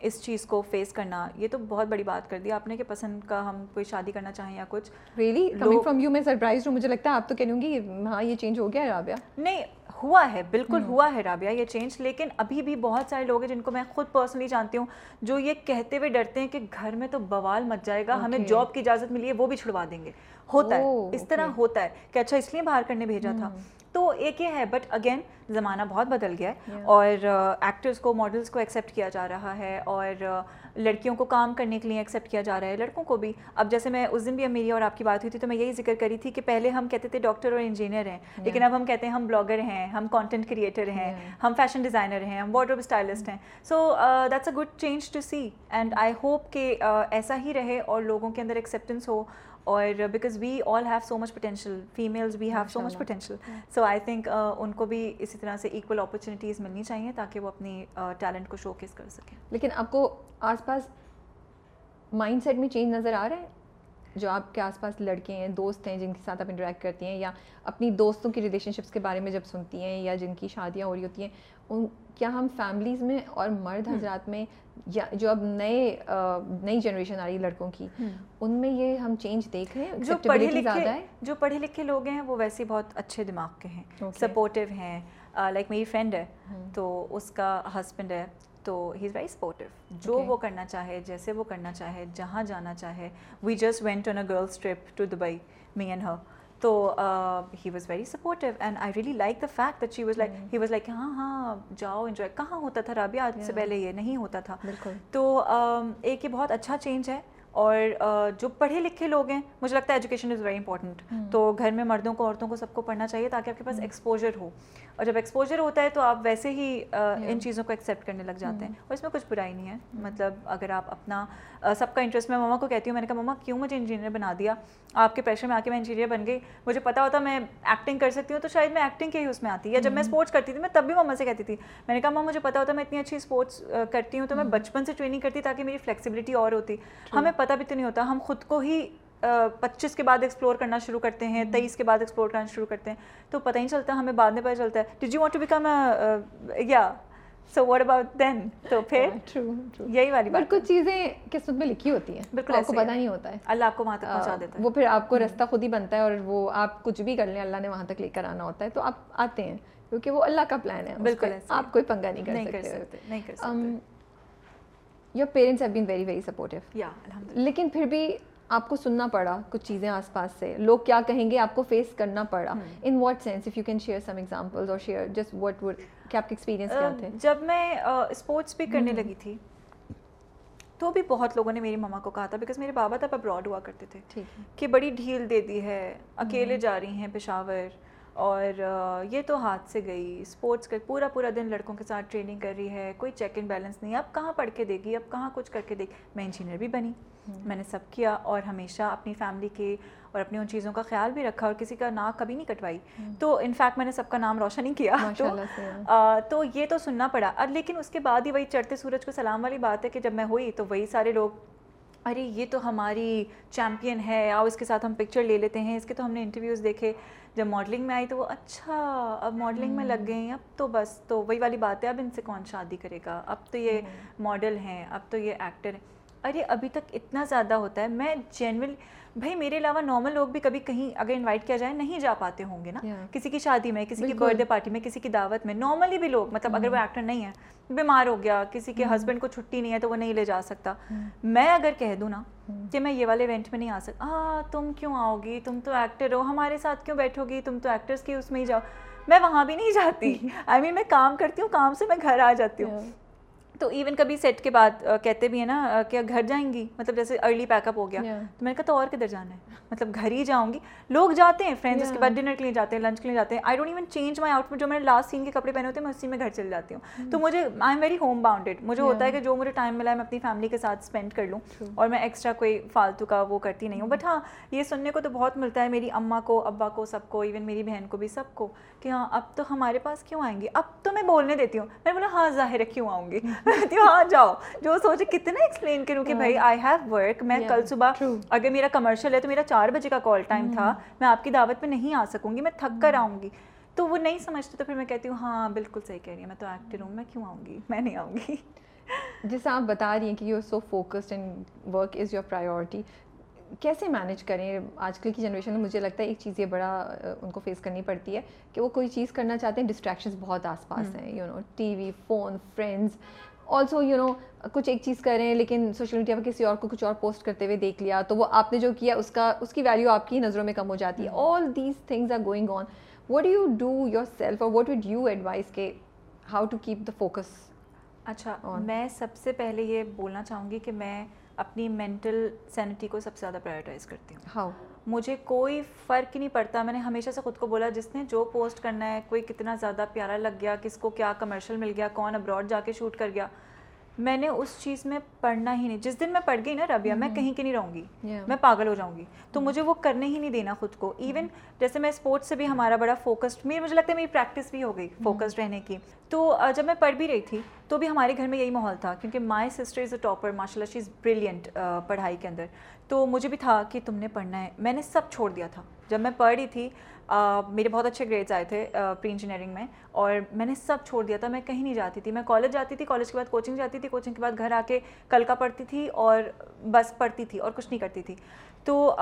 اس چیز کو فیس کرنا یہ تو بہت بڑی بات کر دی آپ نے کہ پسند کا ہم کوئی شادی کرنا چاہیں یا کچھ ریئلی فرام یو میں سرپرائز ہوں مجھے لگتا ہے آپ تو کہوں گی ہاں یہ چینج ہو گیا ہے رابعہ نہیں ہوا ہے بالکل ہوا ہے رابعہ یہ چینج لیکن ابھی بھی بہت سارے لوگ ہیں جن کو میں خود پرسنلی جانتی ہوں جو یہ کہتے ہوئے ڈرتے ہیں کہ گھر میں تو بوال مچ جائے گا ہمیں جاب کی اجازت ملی ہے وہ بھی چھڑوا دیں گے۔ ہوتا ہے اس طرح ہوتا ہے کہ اچھا اس لیے باہر کرنے بھیجا تھا۔ تو ایک یہ ہے بٹ اگین زمانہ بہت بدل گیا ہے اور ایکٹرس کو ماڈلس کو ایکسیپٹ کیا جا رہا ہے اور لڑکیوں کو کام کرنے کے لیے ایکسیپٹ کیا جا رہا ہے لڑکوں کو بھی۔ اب جیسے میں اس دن بھی میری اور آپ کی بات ہوئی تھی تو میں یہی ذکر کری تھی کہ پہلے ہم کہتے تھے ڈاکٹر اور انجینئر ہیں لیکن اب ہم کہتے ہیں ہم بلاگر ہیں ہم کانٹینٹ کریٹر ہیں ہم فیشن ڈیزائنر ہیں ہم وارڈروب اسٹائلسٹ ہیں۔ So that's a good change to see and I hope کہ ایسا ہی رہے اور لوگوں کے اندر ایکسیپٹنس ہو۔ اور because we all have so much potential families we have so much potential so I think ان کو بھی اسی طرح سے ایکول اپرچونیٹیز ملنی چاہیے تاکہ وہ اپنی ٹیلنٹ کو شو کیس کر سکیں. لیکن آپ کو آس پاس مائنڈ سیٹ میں چینج نظر آ رہا ہے؟ جو آپ کے آس پاس لڑکے ہیں دوست ہیں جن کے ساتھ آپ انٹریکٹ کرتی ہیں یا اپنی دوستوں کی ریلیشن شپس کے بارے میں جب سنتی ہیں یا جن کی شادیاں ہو رہی ہوتی ہیں ان کیا ہم فیملیز میں اور مرد حضرات میں یا جو اب نئے نئی جنریشن آ رہی لڑکوں کی ان میں یہ ہم چینج دیکھ رہے ہیں؟ جو پڑھے لکھے جو پڑھے لکھے لوگ ہیں وہ ویسے بہت اچھے دماغ کے ہیں۔ سپورٹیو ہیں۔ لائک میری فرینڈ ہے تو اس کا ہسبینڈ ہے۔ تو ہی از ویری سپورٹیو جو وہ کرنا چاہے جیسے وہ کرنا چاہے جہاں جانا چاہے we just went on a girls trip to Dubai me and her تو he was very supportive and I really like the fact that she was like he was like ہاں ہاں جاؤ انجوائے کہاں ہوتا تھا رابعہ؟ آج سے پہلے یہ نہیں ہوتا تھا۔ تو ایک یہ بہت اچھا چینج ہے۔ اور جو پڑھے لکھے لوگ ہیں مجھے لگتا ہے ایجوکیشن از ویری امپورٹنٹ تو گھر میں مردوں کو عورتوں کو سب کو پڑھنا چاہیے تاکہ آپ کے پاس ایکسپوجر ہو۔ اور جب ایکسپوجر ہوتا ہے تو آپ ویسے ہی ان چیزوں کو ایکسیپٹ کرنے لگ جاتے ہیں۔ اور اس میں کچھ برائی نہیں ہے۔ مطلب اگر آپ اپنا سب کا انٹرسٹ میں مما کو کہتی ہوں میں نے کہا مما کیوں مجھے انجینئر بنا دیا؟ آپ کے پریشر میں آ کے میں انجینئر بن گئی۔ مجھے پتا ہوتا میں ایکٹنگ کر سکتی ہوں تو شاید میں ایکٹنگ کے ہی اس میں آتی۔ یا جب میں اسپورٹس کرتی تھی میں تب بھی مما سے کہتی تھی۔ میں نے کہا ماما مجھے پتا ہوتا میں اتنی اچھی اسپورٹس کرتی ہوں تو میں بچپن سے ٹریننگ کرتی تاکہ میری فلیکسیبلٹی اور ہوتی۔ ہمیں پتہ بھی تو نہیں ہوتا ہم خود کو ہی پچیس کے بعد ایکسپلور کرنا شروع کرتے ہیں تیئیس کے بعد ایکسپلور کرنا شروع کرتے ہیں تو پتہ ہی چلتا ہمیں بعد میں پتہ چلتا ہے۔ Did you want to become یا سو واٹ اباؤٹ دین تو پھر یہی والی بات۔ کچھ چیزیں قسمت میں لکھی ہوتی ہیں بالکل آپ کو پتہ نہیں ہوتا ہے۔ اللہ آپ کو وہاں تک پہنچا دیتا ہے۔ وہ پھر آپ کو رستہ خود ہی بنتا ہے اور وہ آپ کچھ بھی کر لیں اللہ نے وہاں تک لے کر آنا ہوتا ہے۔ تو آپ آتے ہیں کیونکہ وہ اللہ کا پلان ہے بالکل آپ کوئی پنگا نہیں کر سکتے۔ نہیں کر سکتے۔ Your parents have been very very supportive لیکن پھر بھی آپ کو سننا پڑا کچھ چیزیں آس پاس سے۔ لوگ کیا کہیں گے؟ آپ کو فیس کرنا پڑا۔ In what sense of you can share some example اور شیئر جسٹ وٹ وڈ کیا آپ کے ایکسپیرینس کیا تھے؟ جب میں اسپورٹس بھی کرنے لگی تھی تو بھی بہت لوگوں نے میری مما کو کہا تھا بیکاز میرے بابا تب ابراڈ ہوا کرتے تھے کہ بڑی ڈھیل دے دی ہے اکیلے جا رہی ہیں پشاور۔ اور یہ تو ہاتھ سے گئی۔ اسپورٹس کر پورا پورا دن لڑکوں کے ساتھ ٹریننگ کر رہی ہے کوئی چیک ان بیلنس نہیں۔ اب کہاں پڑھ کے دے گی؟ اب کہاں کچھ کر کے دے گی؟ میں انجینئر بھی بنی۔ میں نے سب کیا اور ہمیشہ اپنی فیملی کے اور اپنی ان چیزوں کا خیال بھی رکھا اور کسی کا ناک کبھی نہیں کٹوائی۔ تو انفیکٹ میں نے سب کا نام روشن ہی کیا۔ تو یہ تو سننا پڑا۔ اور لیکن اس کے بعد ہی وہی چڑھتے سورج کو سلام والی بات ہے کہ جب میں ہوئی تو وہی سارے لوگ ارے یہ تو ہماری چیمپئن ہے آؤ اس کے ساتھ ہم پکچر لے لیتے ہیں۔ اس کے تو ہم نے انٹرویوز دیکھے۔ جب ماڈلنگ میں آئی تو وہ اچھا اب ماڈلنگ میں لگ گئے ہیں اب تو بس تو وہی والی بات ہے اب ان سے کون شادی کرے گا؟ اب تو یہ ماڈل ہیں اب تو یہ ایکٹر ہیں۔ ارے ابھی تک اتنا زیادہ ہوتا ہے میں جینول بھائی میرے علاوہ نارمل لوگ بھی کبھی کہیں اگر انوائٹ کیا جائے نہیں جا پاتے ہوں گے نا۔ کسی کی شادی میں کسی کی برتھ ڈے پارٹی میں کسی کی دعوت میں۔ نارملی بھی لوگ مطلب اگر وہ ایکٹر mm-hmm. نہیں ہے بیمار ہو گیا کسی کے ہسبینڈ mm-hmm. کو چھٹی نہیں ہے تو وہ نہیں لے جا سکتا۔ Mm-hmm. میں اگر کہہ دوں نا کہ میں یہ والے ایونٹ میں نہیں آ سکتا ہاں تم کیوں آؤ گی تم تو ایکٹر ہو ہمارے ساتھ کیوں بیٹھو گی تم تو ایکٹرس کی اس میں ہی جاؤ۔ میں وہاں بھی نہیں جاتی۔ [laughs] آئی مین میں کام کرتی ہوں کام سے میں گھر آ جاتی ہوں۔ تو ایون کبھی سیٹ کے بعد کہتے بھی ہیں نا کہ گھر جائیں گی مطلب جیسے ارلی پیک اپ ہو گیا۔ تو میں نے کہا تو اور کدھر جانا ہے؟ مطلب گھر ہی جاؤں گی۔ لوگ جاتے ہیں فرینڈس کے بعد ڈنر کے لیے جاتے ہیں لنچ کے لیے جاتے ہیں۔ I don't even change my outfit جو میں نے لاسٹ سین کے کپڑے پہنے ہوتے ہیں میں اسی میں گھر چل جاتی ہوں۔ تو مجھے I am very home bounded مجھے ہوتا ہے کہ جو مجھے ٹائم ملا ہے میں اپنی فیملی کے ساتھ اسپینڈ کر لوں۔ اور میں ایکسٹرا کوئی فالتو کا وہ کرتی نہیں ہوں۔ بٹ ہاں یہ سننے کو تو بہت ملتا ہے میری اماں کو ابا کو سب کو ایون میری بہن کو بھی سب کو کہ ہاں اب تو ہمارے پاس کیوں آئیں گے اب تو میں بولنے دیتی ہوں۔ میں بولا ہاں ظاہر ہے کیوں آؤں گی؟ [laughs] کہتی ہوں ہاں جاؤ۔ جو سوچے کتنا ایکسپلین کروں کہ بھائی آئی ہیو ورک میں کل صبح اگر میرا کمرشل ہے تو میرا چار بجے کا کال ٹائم تھا۔ میں آپ کی دعوت پہ نہیں آ سکوں گی میں تھک کر آؤں گی۔ تو وہ نہیں سمجھتے تو پھر میں کہتی ہوں ہاں بالکل صحیح کہہ رہی ہیں۔ میں تو ایکٹر ہوں میں کیوں آؤں گی؟ میں نہیں آؤں گی۔ [laughs] جیسے آپ بتا رہی ہیں کہ you so focused and work is your priority کیسے مینیج کریں؟ آج کل کی جنریشن میں مجھے لگتا ہے ایک چیز یہ بڑا ان کو فیس کرنی پڑتی ہے کہ وہ کوئی چیز کرنا چاہتے ہیں ڈسٹریکشنز بہت آس پاس ہیں you know T V phone friends also you know کچھ ایک چیز کر رہے ہیں لیکن سوشل میڈیا پہ کسی اور کو کچھ اور پوسٹ کرتے ہوئے دیکھ لیا تو وہ آپ نے جو کیا اس کا اس کی ویلیو آپ کی نظروں میں کم ہو جاتی ہے۔ All these things are going on what you do yourself اور وٹ وڈ یو ایڈوائز کے how to keep the focus اچھا میں سب سے پہلے یہ بولنا چاہوں گی کہ میں اپنی مینٹل سینٹی کو سب سے زیادہ پرائرٹائز کرتی ہوں۔ ہاؤ مجھے کوئی فرق ہی نہیں پڑتا۔ میں نے ہمیشہ سے خود کو بولا جس نے جو پوسٹ کرنا ہے کوئی کتنا زیادہ پیارا لگ گیا کس کو کیا کمرشل مل گیا کون ابراڈ جا کے شوٹ کر گیا میں نے اس چیز میں پڑھنا ہی نہیں۔ جس دن میں پڑھ گئی نا ربیہ میں کہیں کی نہیں رہوں گی۔ میں پاگل ہو جاؤں گی۔ تو مجھے وہ کرنے ہی نہیں دینا خود کو۔ ایون جیسے میں اسپورٹس سے بھی ہمارا بڑا فوکسڈ میری مجھے لگتا ہے میری پریکٹس بھی ہو گئی فوکسڈ رہنے کی۔ تو جب میں پڑھ بھی رہی تھی تو بھی ہمارے گھر میں یہی ماحول تھا کیونکہ my sister is a topper ماشاء اللہ شی از بریلینٹ پڑھائی کے اندر۔ تو مجھے بھی تھا کہ تم نے پڑھنا ہے۔ میں نے سب چھوڑ دیا تھا۔ جب میں پڑھ رہی تھی میرے بہت اچھے گریڈس آئے تھے پری انجینئرنگ میں، اور میں نے سب چھوڑ دیا تھا۔ میں کہیں نہیں جاتی تھی۔ میں کالج جاتی تھی کالج کے بعد کوچنگ جاتی تھی۔ کوچنگ کے بعد گھر آ کے کل کا پڑھتی تھی اور بس پڑھتی تھی اور کچھ نہیں کرتی تھی۔ تو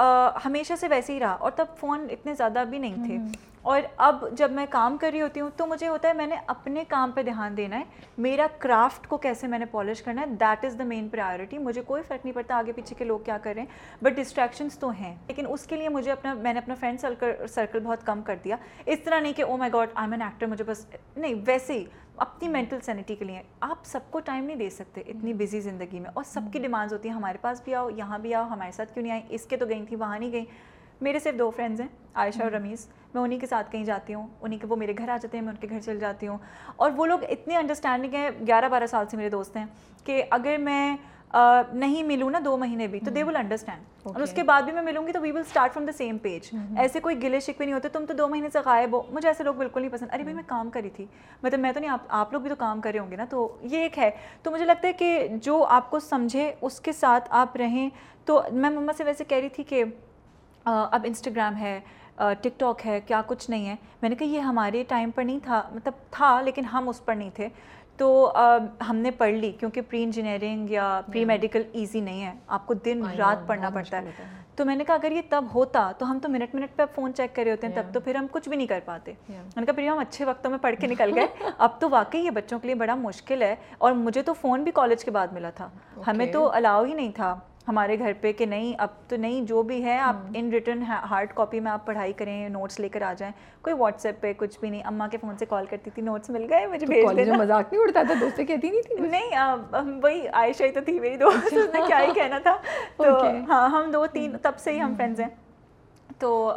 ہمیشہ سے ویسے ہی رہا اور تب فون اتنے زیادہ بھی نہیں تھے۔ اور اب جب میں کام کر رہی ہوتی ہوں تو مجھے ہوتا ہے میں نے اپنے کام پہ دھیان دینا ہے۔ میرا کرافٹ کو کیسے میں نے پالش کرنا ہے that is the main priority مجھے کوئی فرق نہیں پڑتا آگے پیچھے کے لوگ کیا کر رہے ہیں۔ بٹ ڈسٹریکشنس تو ہیں۔ لیکن اس کے لیے مجھے اپنا میں نے اپنا فرینڈ سرکل سرکل بہت کم کر دیا۔ اس طرح نہیں کہ او my god I am an actor مجھے بس نہیں ویسے ہی۔ اپنی مینٹل سینٹی کے لیے آپ سب کو ٹائم نہیں دے سکتے اتنی بزی زندگی میں اور سب کی ڈیمانڈز ہوتی ہیں ہمارے پاس بھی آؤ یہاں بھی آؤ ہمارے ساتھ کیوں نہیں آئی اس کے تو گئی تھی وہاں نہیں گئی میرے صرف دو فرینڈز ہیں عائشہ اور رمیز۔ میں انہیں کے ساتھ کہیں جاتی ہوں انہیں کے وہ میرے گھر آ جاتے ہیں میں ان کے گھر چل جاتی ہوں۔ اور وہ لوگ اتنے انڈرسٹینڈنگ ہیں گیارہ بارہ سال سے میرے دوست ہیں کہ اگر میں نہیں ملوں نا دو مہینے بھی تو دے ول انڈرسٹینڈ اور اس کے بعد بھی میں ملوں گی تو we will start from the same page ایسے کوئی گلے شکوے نہیں ہوتے تم تو دو مہینے سے غائب ہو۔ مجھے ایسے لوگ بالکل نہیں پسند۔ ارے بھائی میں کام کری تھی۔ مطلب میں تو نہیں آپ لوگ بھی تو کام کرے ہوں گے نا تو یہ ایک ہے۔ تو مجھے لگتا ہے کہ جو آپ کو سمجھے اس کے ساتھ آپ رہیں۔ تو میں مما سے ویسے کہہ رہی تھی کہ اب انسٹاگرام ہے ٹک ٹاک ہے کیا کچھ نہیں ہے۔ میں نے کہا یہ ہمارے ٹائم پر نہیں تھا۔ مطلب تھا لیکن ہم اس پر نہیں تھے۔ تو ہم نے پڑھ لی کیونکہ پری انجینئرنگ یا پری میڈیکل ایزی نہیں ہے۔ آپ کو دن رات پڑھنا پڑتا ہے۔ تو میں نے کہا اگر یہ تب ہوتا تو ہم تو منٹ منٹ پہ فون چیک کر رہے ہوتے ہیں تب تو پھر ہم کچھ بھی نہیں کر پاتے۔ میں نے کہا پھر ہم اچھے وقتوں میں پڑھ کے نکل گئے۔ [laughs] اب تو واقعی یہ بچوں کے لیے بڑا مشکل ہے اور مجھے تو فون بھی کالج کے بعد ملا تھا۔ ہمیں تو الاؤ ہی نہیں تھا۔ ہمارے گھر پہ کہ نہیں اب تو نہیں جو بھی ہے آپ ان ریٹرن ہارڈ کاپی میں آپ پڑھائی کریں نوٹس لے کر آ جائیں۔ کوئی واٹس ایپ پہ کچھ بھی نہیں۔ اماں کے فون سے کال کرتی تھی نوٹس مل گئے مجھے بھیج دینا۔ مذاق نہیں اڑتا تھا؟ دوستیں کہتی نہیں تھی نہیں وہی عائشہ ہی تو تھی میری دوست اچھا۔ اس نے کیا ہی کہنا تھا۔ تو ہاں ہم دو تین تب سے ہی ہم فرینڈز ہیں۔ تو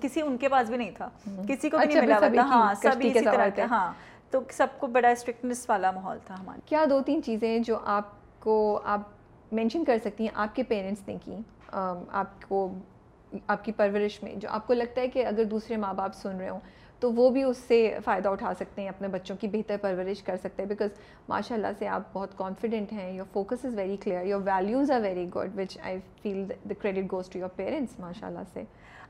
کسی ان کے پاس بھی نہیں تھا۔ کسی کو بھی نہیں اچھا، ملا ہاں سبھی اسی طرح کے ہاں۔ تو سب کو بڑا اسٹرکٹنس والا ماحول تھا ہمارا۔ کیا دو تین چیزیں جو آپ کو آپ مینشن کر سکتی ہیں آپ کے پیرنٹس نے کی آپ کو آپ کی پرورش میں جو آپ کو لگتا ہے کہ اگر دوسرے ماں باپ سن رہے ہوں تو وہ بھی اس سے فائدہ اٹھا سکتے ہیں اپنے بچوں کی بہتر پرورش کر سکتے ہیں بیکاز ماشاء اللہ سے آپ بہت کانفیڈنٹ ہیں your focus is very clear your values are very good which I feel the credit goes to your parents ماشاء اللہ سے۔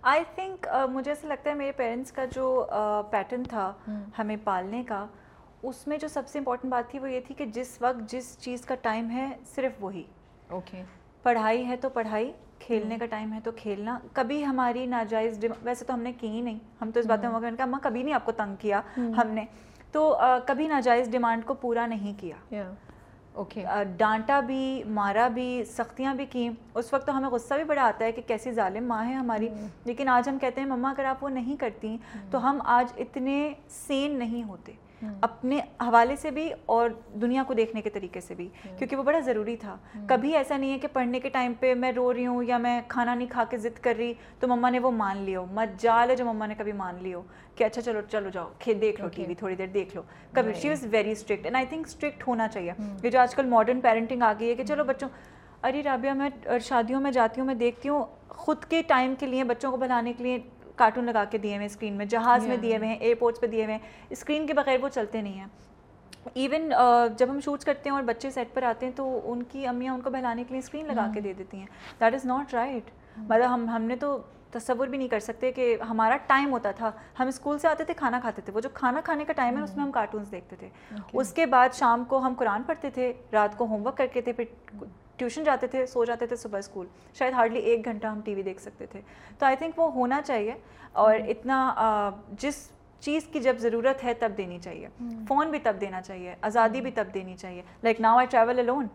آئی تھنک مجھے ایسا لگتا ہے میرے پیرنٹس کا جو پیٹرن تھا ہمیں پالنے کا اس میں جو سب سے امپورٹنٹ بات تھی وہ یہ تھی کہ جس وقت جس چیز کا ٹائم ہے صرف وہی۔ اوکے پڑھائی ہے تو پڑھائی کھیلنے کا ٹائم ہے تو کھیلنا۔ کبھی ہماری ناجائز ویسے تو ہم نے کی ہی نہیں۔ ہم تو اس بات میں کہ اماں کبھی نہیں آپ کو تنگ کیا ہم نے۔ تو کبھی ناجائز ڈیمانڈ کو پورا نہیں کیا۔ اوکے ڈانٹا بھی مارا بھی سختیاں بھی کی اس وقت تو ہمیں غصہ بھی بڑا آتا ہے کہ کیسی ظالم ماں ہے ہماری۔ لیکن آج ہم کہتے ہیں مما اگر آپ وہ نہیں کرتی تو ہم آج اتنے سین نہیں ہوتے۔ اپنے حوالے سے بھی اور دنیا کو دیکھنے کے طریقے سے بھی۔ کیونکہ وہ بڑا ضروری تھا۔ کبھی ایسا نہیں ہے کہ پڑھنے کے ٹائم پہ میں رو رہی ہوں یا میں کھانا نہیں کھا کے ضد کر رہی تو مما نے وہ مان لی ہو۔ مت جال ہے جو مما نے کبھی مان لی ہو کہ اچھا چلو چلو جاؤ۔ کھیت دیکھ لو ٹی وی تھوڑی دیر دیکھ لو۔ کبھی she was very strict and I think strict ہونا چاہیے۔ یہ جو آج کل ماڈرن پیرنٹنگ آ گئی ہے کہ چلو بچوں ارے رابعہ میں شادیوں میں جاتی ہوں میں دیکھتی ہوں خود کے ٹائم کے لیے بچوں کو بنانے کے لیے کارٹون لگا کے دیے ہوئے اسکرین میں جہاز میں دیے ہوئے ہیں ایئرپورٹس پہ دیے ہوئے ہیں۔ اسکرین کے بغیر وہ چلتے نہیں ہیں۔ ایون جب ہم شوٹس کرتے ہیں اور بچے سیٹ پر آتے ہیں تو ان کی امیاں ان کو بہلانے کے لیے اسکرین لگا کے دے دیتی ہیں۔ دیٹ از ناٹ رائٹ مطلب ہم ہم نے تو تصور بھی نہیں کر سکتے کہ ہمارا ٹائم ہوتا تھا۔ ہم اسکول سے آتے تھے کھانا کھاتے تھے۔ وہ جو کھانا کھانے کا ٹائم ہے اس میں ہم کارٹونس دیکھتے تھے۔ اس کے بعد شام کو ہم قرآن پڑھتے تھے رات کو ہوم ورک کر کے تھے پھر ٹیوشن جاتے تھے سو جاتے تھے صبح اسکول۔ شاید ہارڈلی ایک گھنٹہ ہم ٹی وی دیکھ سکتے تھے۔ تو آئی تھنک وہ ہونا چاہیے اور اتنا جس چیز کی جب ضرورت ہے تب دینی چاہیے۔ فون بھی تب دینا چاہیے آزادی بھی تب دینی چاہیے۔ Like now I travel alone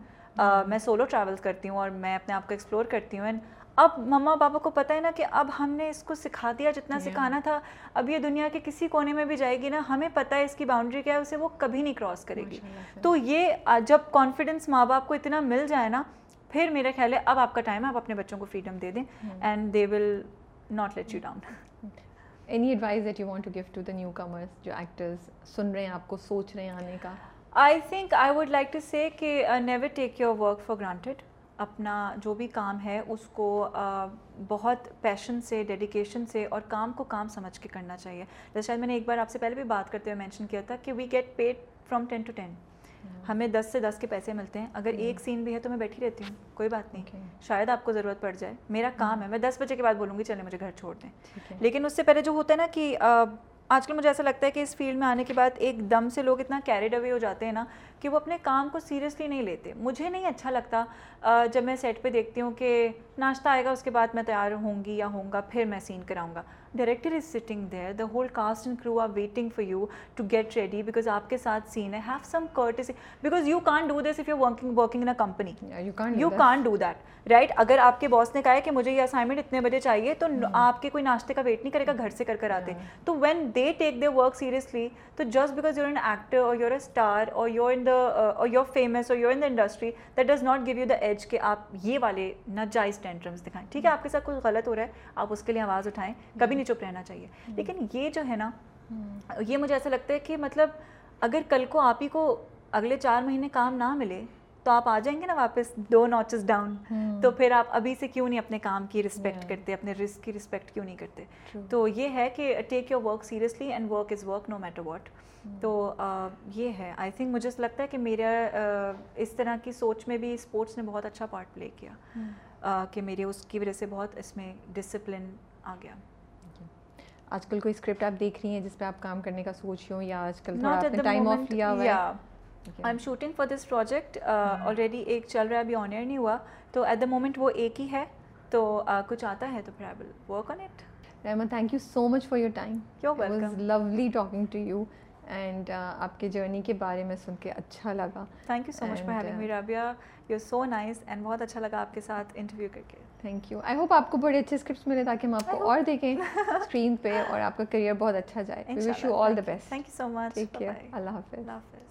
میں سولو ٹریول کرتی ہوں اور میں اپنے آپ کو ایکسپلور کرتی ہوں۔ اینڈ اب مما پاپا کو پتہ ہے نا کہ اب ہم نے اس کو سکھا دیا جتنا سکھانا تھا اب یہ دنیا کے کسی کونے میں بھی جائے گی نا ہمیں پتہ ہے اس کی باؤنڈری کیا ہے اسے وہ کبھی نہیں کراس کرے گی۔ تو یہ جب کانفیڈنس ماں باپ کو اتنا مل جائے نا پھر میرا خیال ہے اب آپ کا ٹائم ہے آپ اپنے بچوں کو فریڈم دے دیں and they will not let you down any advice that you want to give to the newcomers جو ایکٹرز سن رہے ہیں آپ کو سوچ رہے ہیں آنے کا؟ I think I would like to say کہ never take your work for granted اپنا جو بھی کام ہے اس کو بہت پیشن سے ڈیڈیکیشن سے اور کام کو کام سمجھ کے کرنا چاہیے۔ جیسے شاید میں نے ایک بار آپ سے پہلے بھی بات کرتے ہوئے مینشن کیا تھا کہ we get paid from ten to ten ہمیں دس سے دس کے پیسے ملتے ہیں۔ اگر ایک سین بھی ہے تو میں بیٹھی رہتی ہوں۔ کوئی بات نہیں۔ شاید آپ کو ضرورت پڑ جائے۔ میرا کام ہے۔ میں دس بجے کے بعد بولوں گی چلے مجھے گھر چھوڑ دیں۔ لیکن اس سے پہلے جو ہوتا ہے نا کہ آج کل مجھے ایسا لگتا ہے کہ اس فیلڈ میں آنے کے بعد ایک دم سے لوگ اتنا کیریڈ اوے ہو جاتے ہیں نا کہ وہ اپنے کام کو سیریسلی نہیں لیتے۔ مجھے نہیں اچھا لگتا جب میں سیٹ پہ دیکھتی ہوں کہ ناشتہ آئے گا، اس کے بعد میں تیار ہوں گی یا ہوں گا، پھر میں سین کراؤں گا۔ Director is sitting there the whole cast and crew are waiting for you to get ready because آپ کے ساتھ سین ہے have some courtesy because you can't do this if you working working in a company you can't do that right اگر آپ کے باس نے کہا ہے کہ مجھے یہ اسائنمنٹ اتنے بجے چاہیے تو آپ کے کوئی ناشتے کا ویٹ نہیں کرے گا گھر سے کر کر آتے تو when they take the work seriously تو just because you're an actor اور یور اے اسٹار اور یور ان دا اور یور فیمس اور you're in the industry that does not give you the edge کہ آپ یہ والے ناجائز ٹینٹرمس دکھائیں ٹھیک ہے آپ کے ساتھ کچھ غلط ہو رہا ہے آپ اس کے لیے آواز اٹھائیں کبھی نہیں چپ رہنا چاہیے۔ لیکن یہ جو ہے نا یہ مجھے ایسا لگتا ہے کہ مطلب اگر کل کو آپ ہی کو اگلے چار مہینے کام نہ ملے تو آپ آ جائیں گے نا واپس دو ناچز ڈاؤن تو پھر آپ ابھی سے کیوں نہیں اپنے کام کی رسپیکٹ کرتے اپنے رسک کی رسپیکٹ کیوں نہیں کرتے؟ تو یہ ہے کہ take your work seriously and work is work no matter what تو یہ ہے۔ آئی تھنک مجھے لگتا ہے کہ میرا اس طرح کی سوچ میں بھی اسپورٹس نے بہت اچھا پارٹ پلے کیا۔ کہ میرے اس کی وجہ سے بہت اس میں ڈسپلن آ گیا۔ آج کل کوئی اسکرپٹ آپ دیکھ رہی ہیں جس پہ آپ کام کرنے کا سوچ رہی ہوں یا آج کل ٹائم آف لیا ہوا ہے؟ I am shooting for this project already ایک چل رہا ہے ابھی آن ایئر نہیں ہوا تو ایٹ دا مومنٹ وہ ایک ہی ہے. تو کچھ آتا ہے تو پھر I will work on it Rehmat thank you so much for your time lovely talking to you and آپ کے جرنی کے بارے میں سن کے اچھا لگا thank you so much for having me Rabia you so nice and بہت اچھا لگا آپ کے ساتھ انٹرویو کر کے تھینک یو آئی ہوپ آپ کو بڑے اچھے اسکرپٹس ملے تاکہ ہم آپ کو اور دیکھیں [laughs] اسکرین پہ اور آپ کا کریئر بہت اچھا جائے. Wish you all the best thank you so much take care اللہ حافظ اللہ حافظ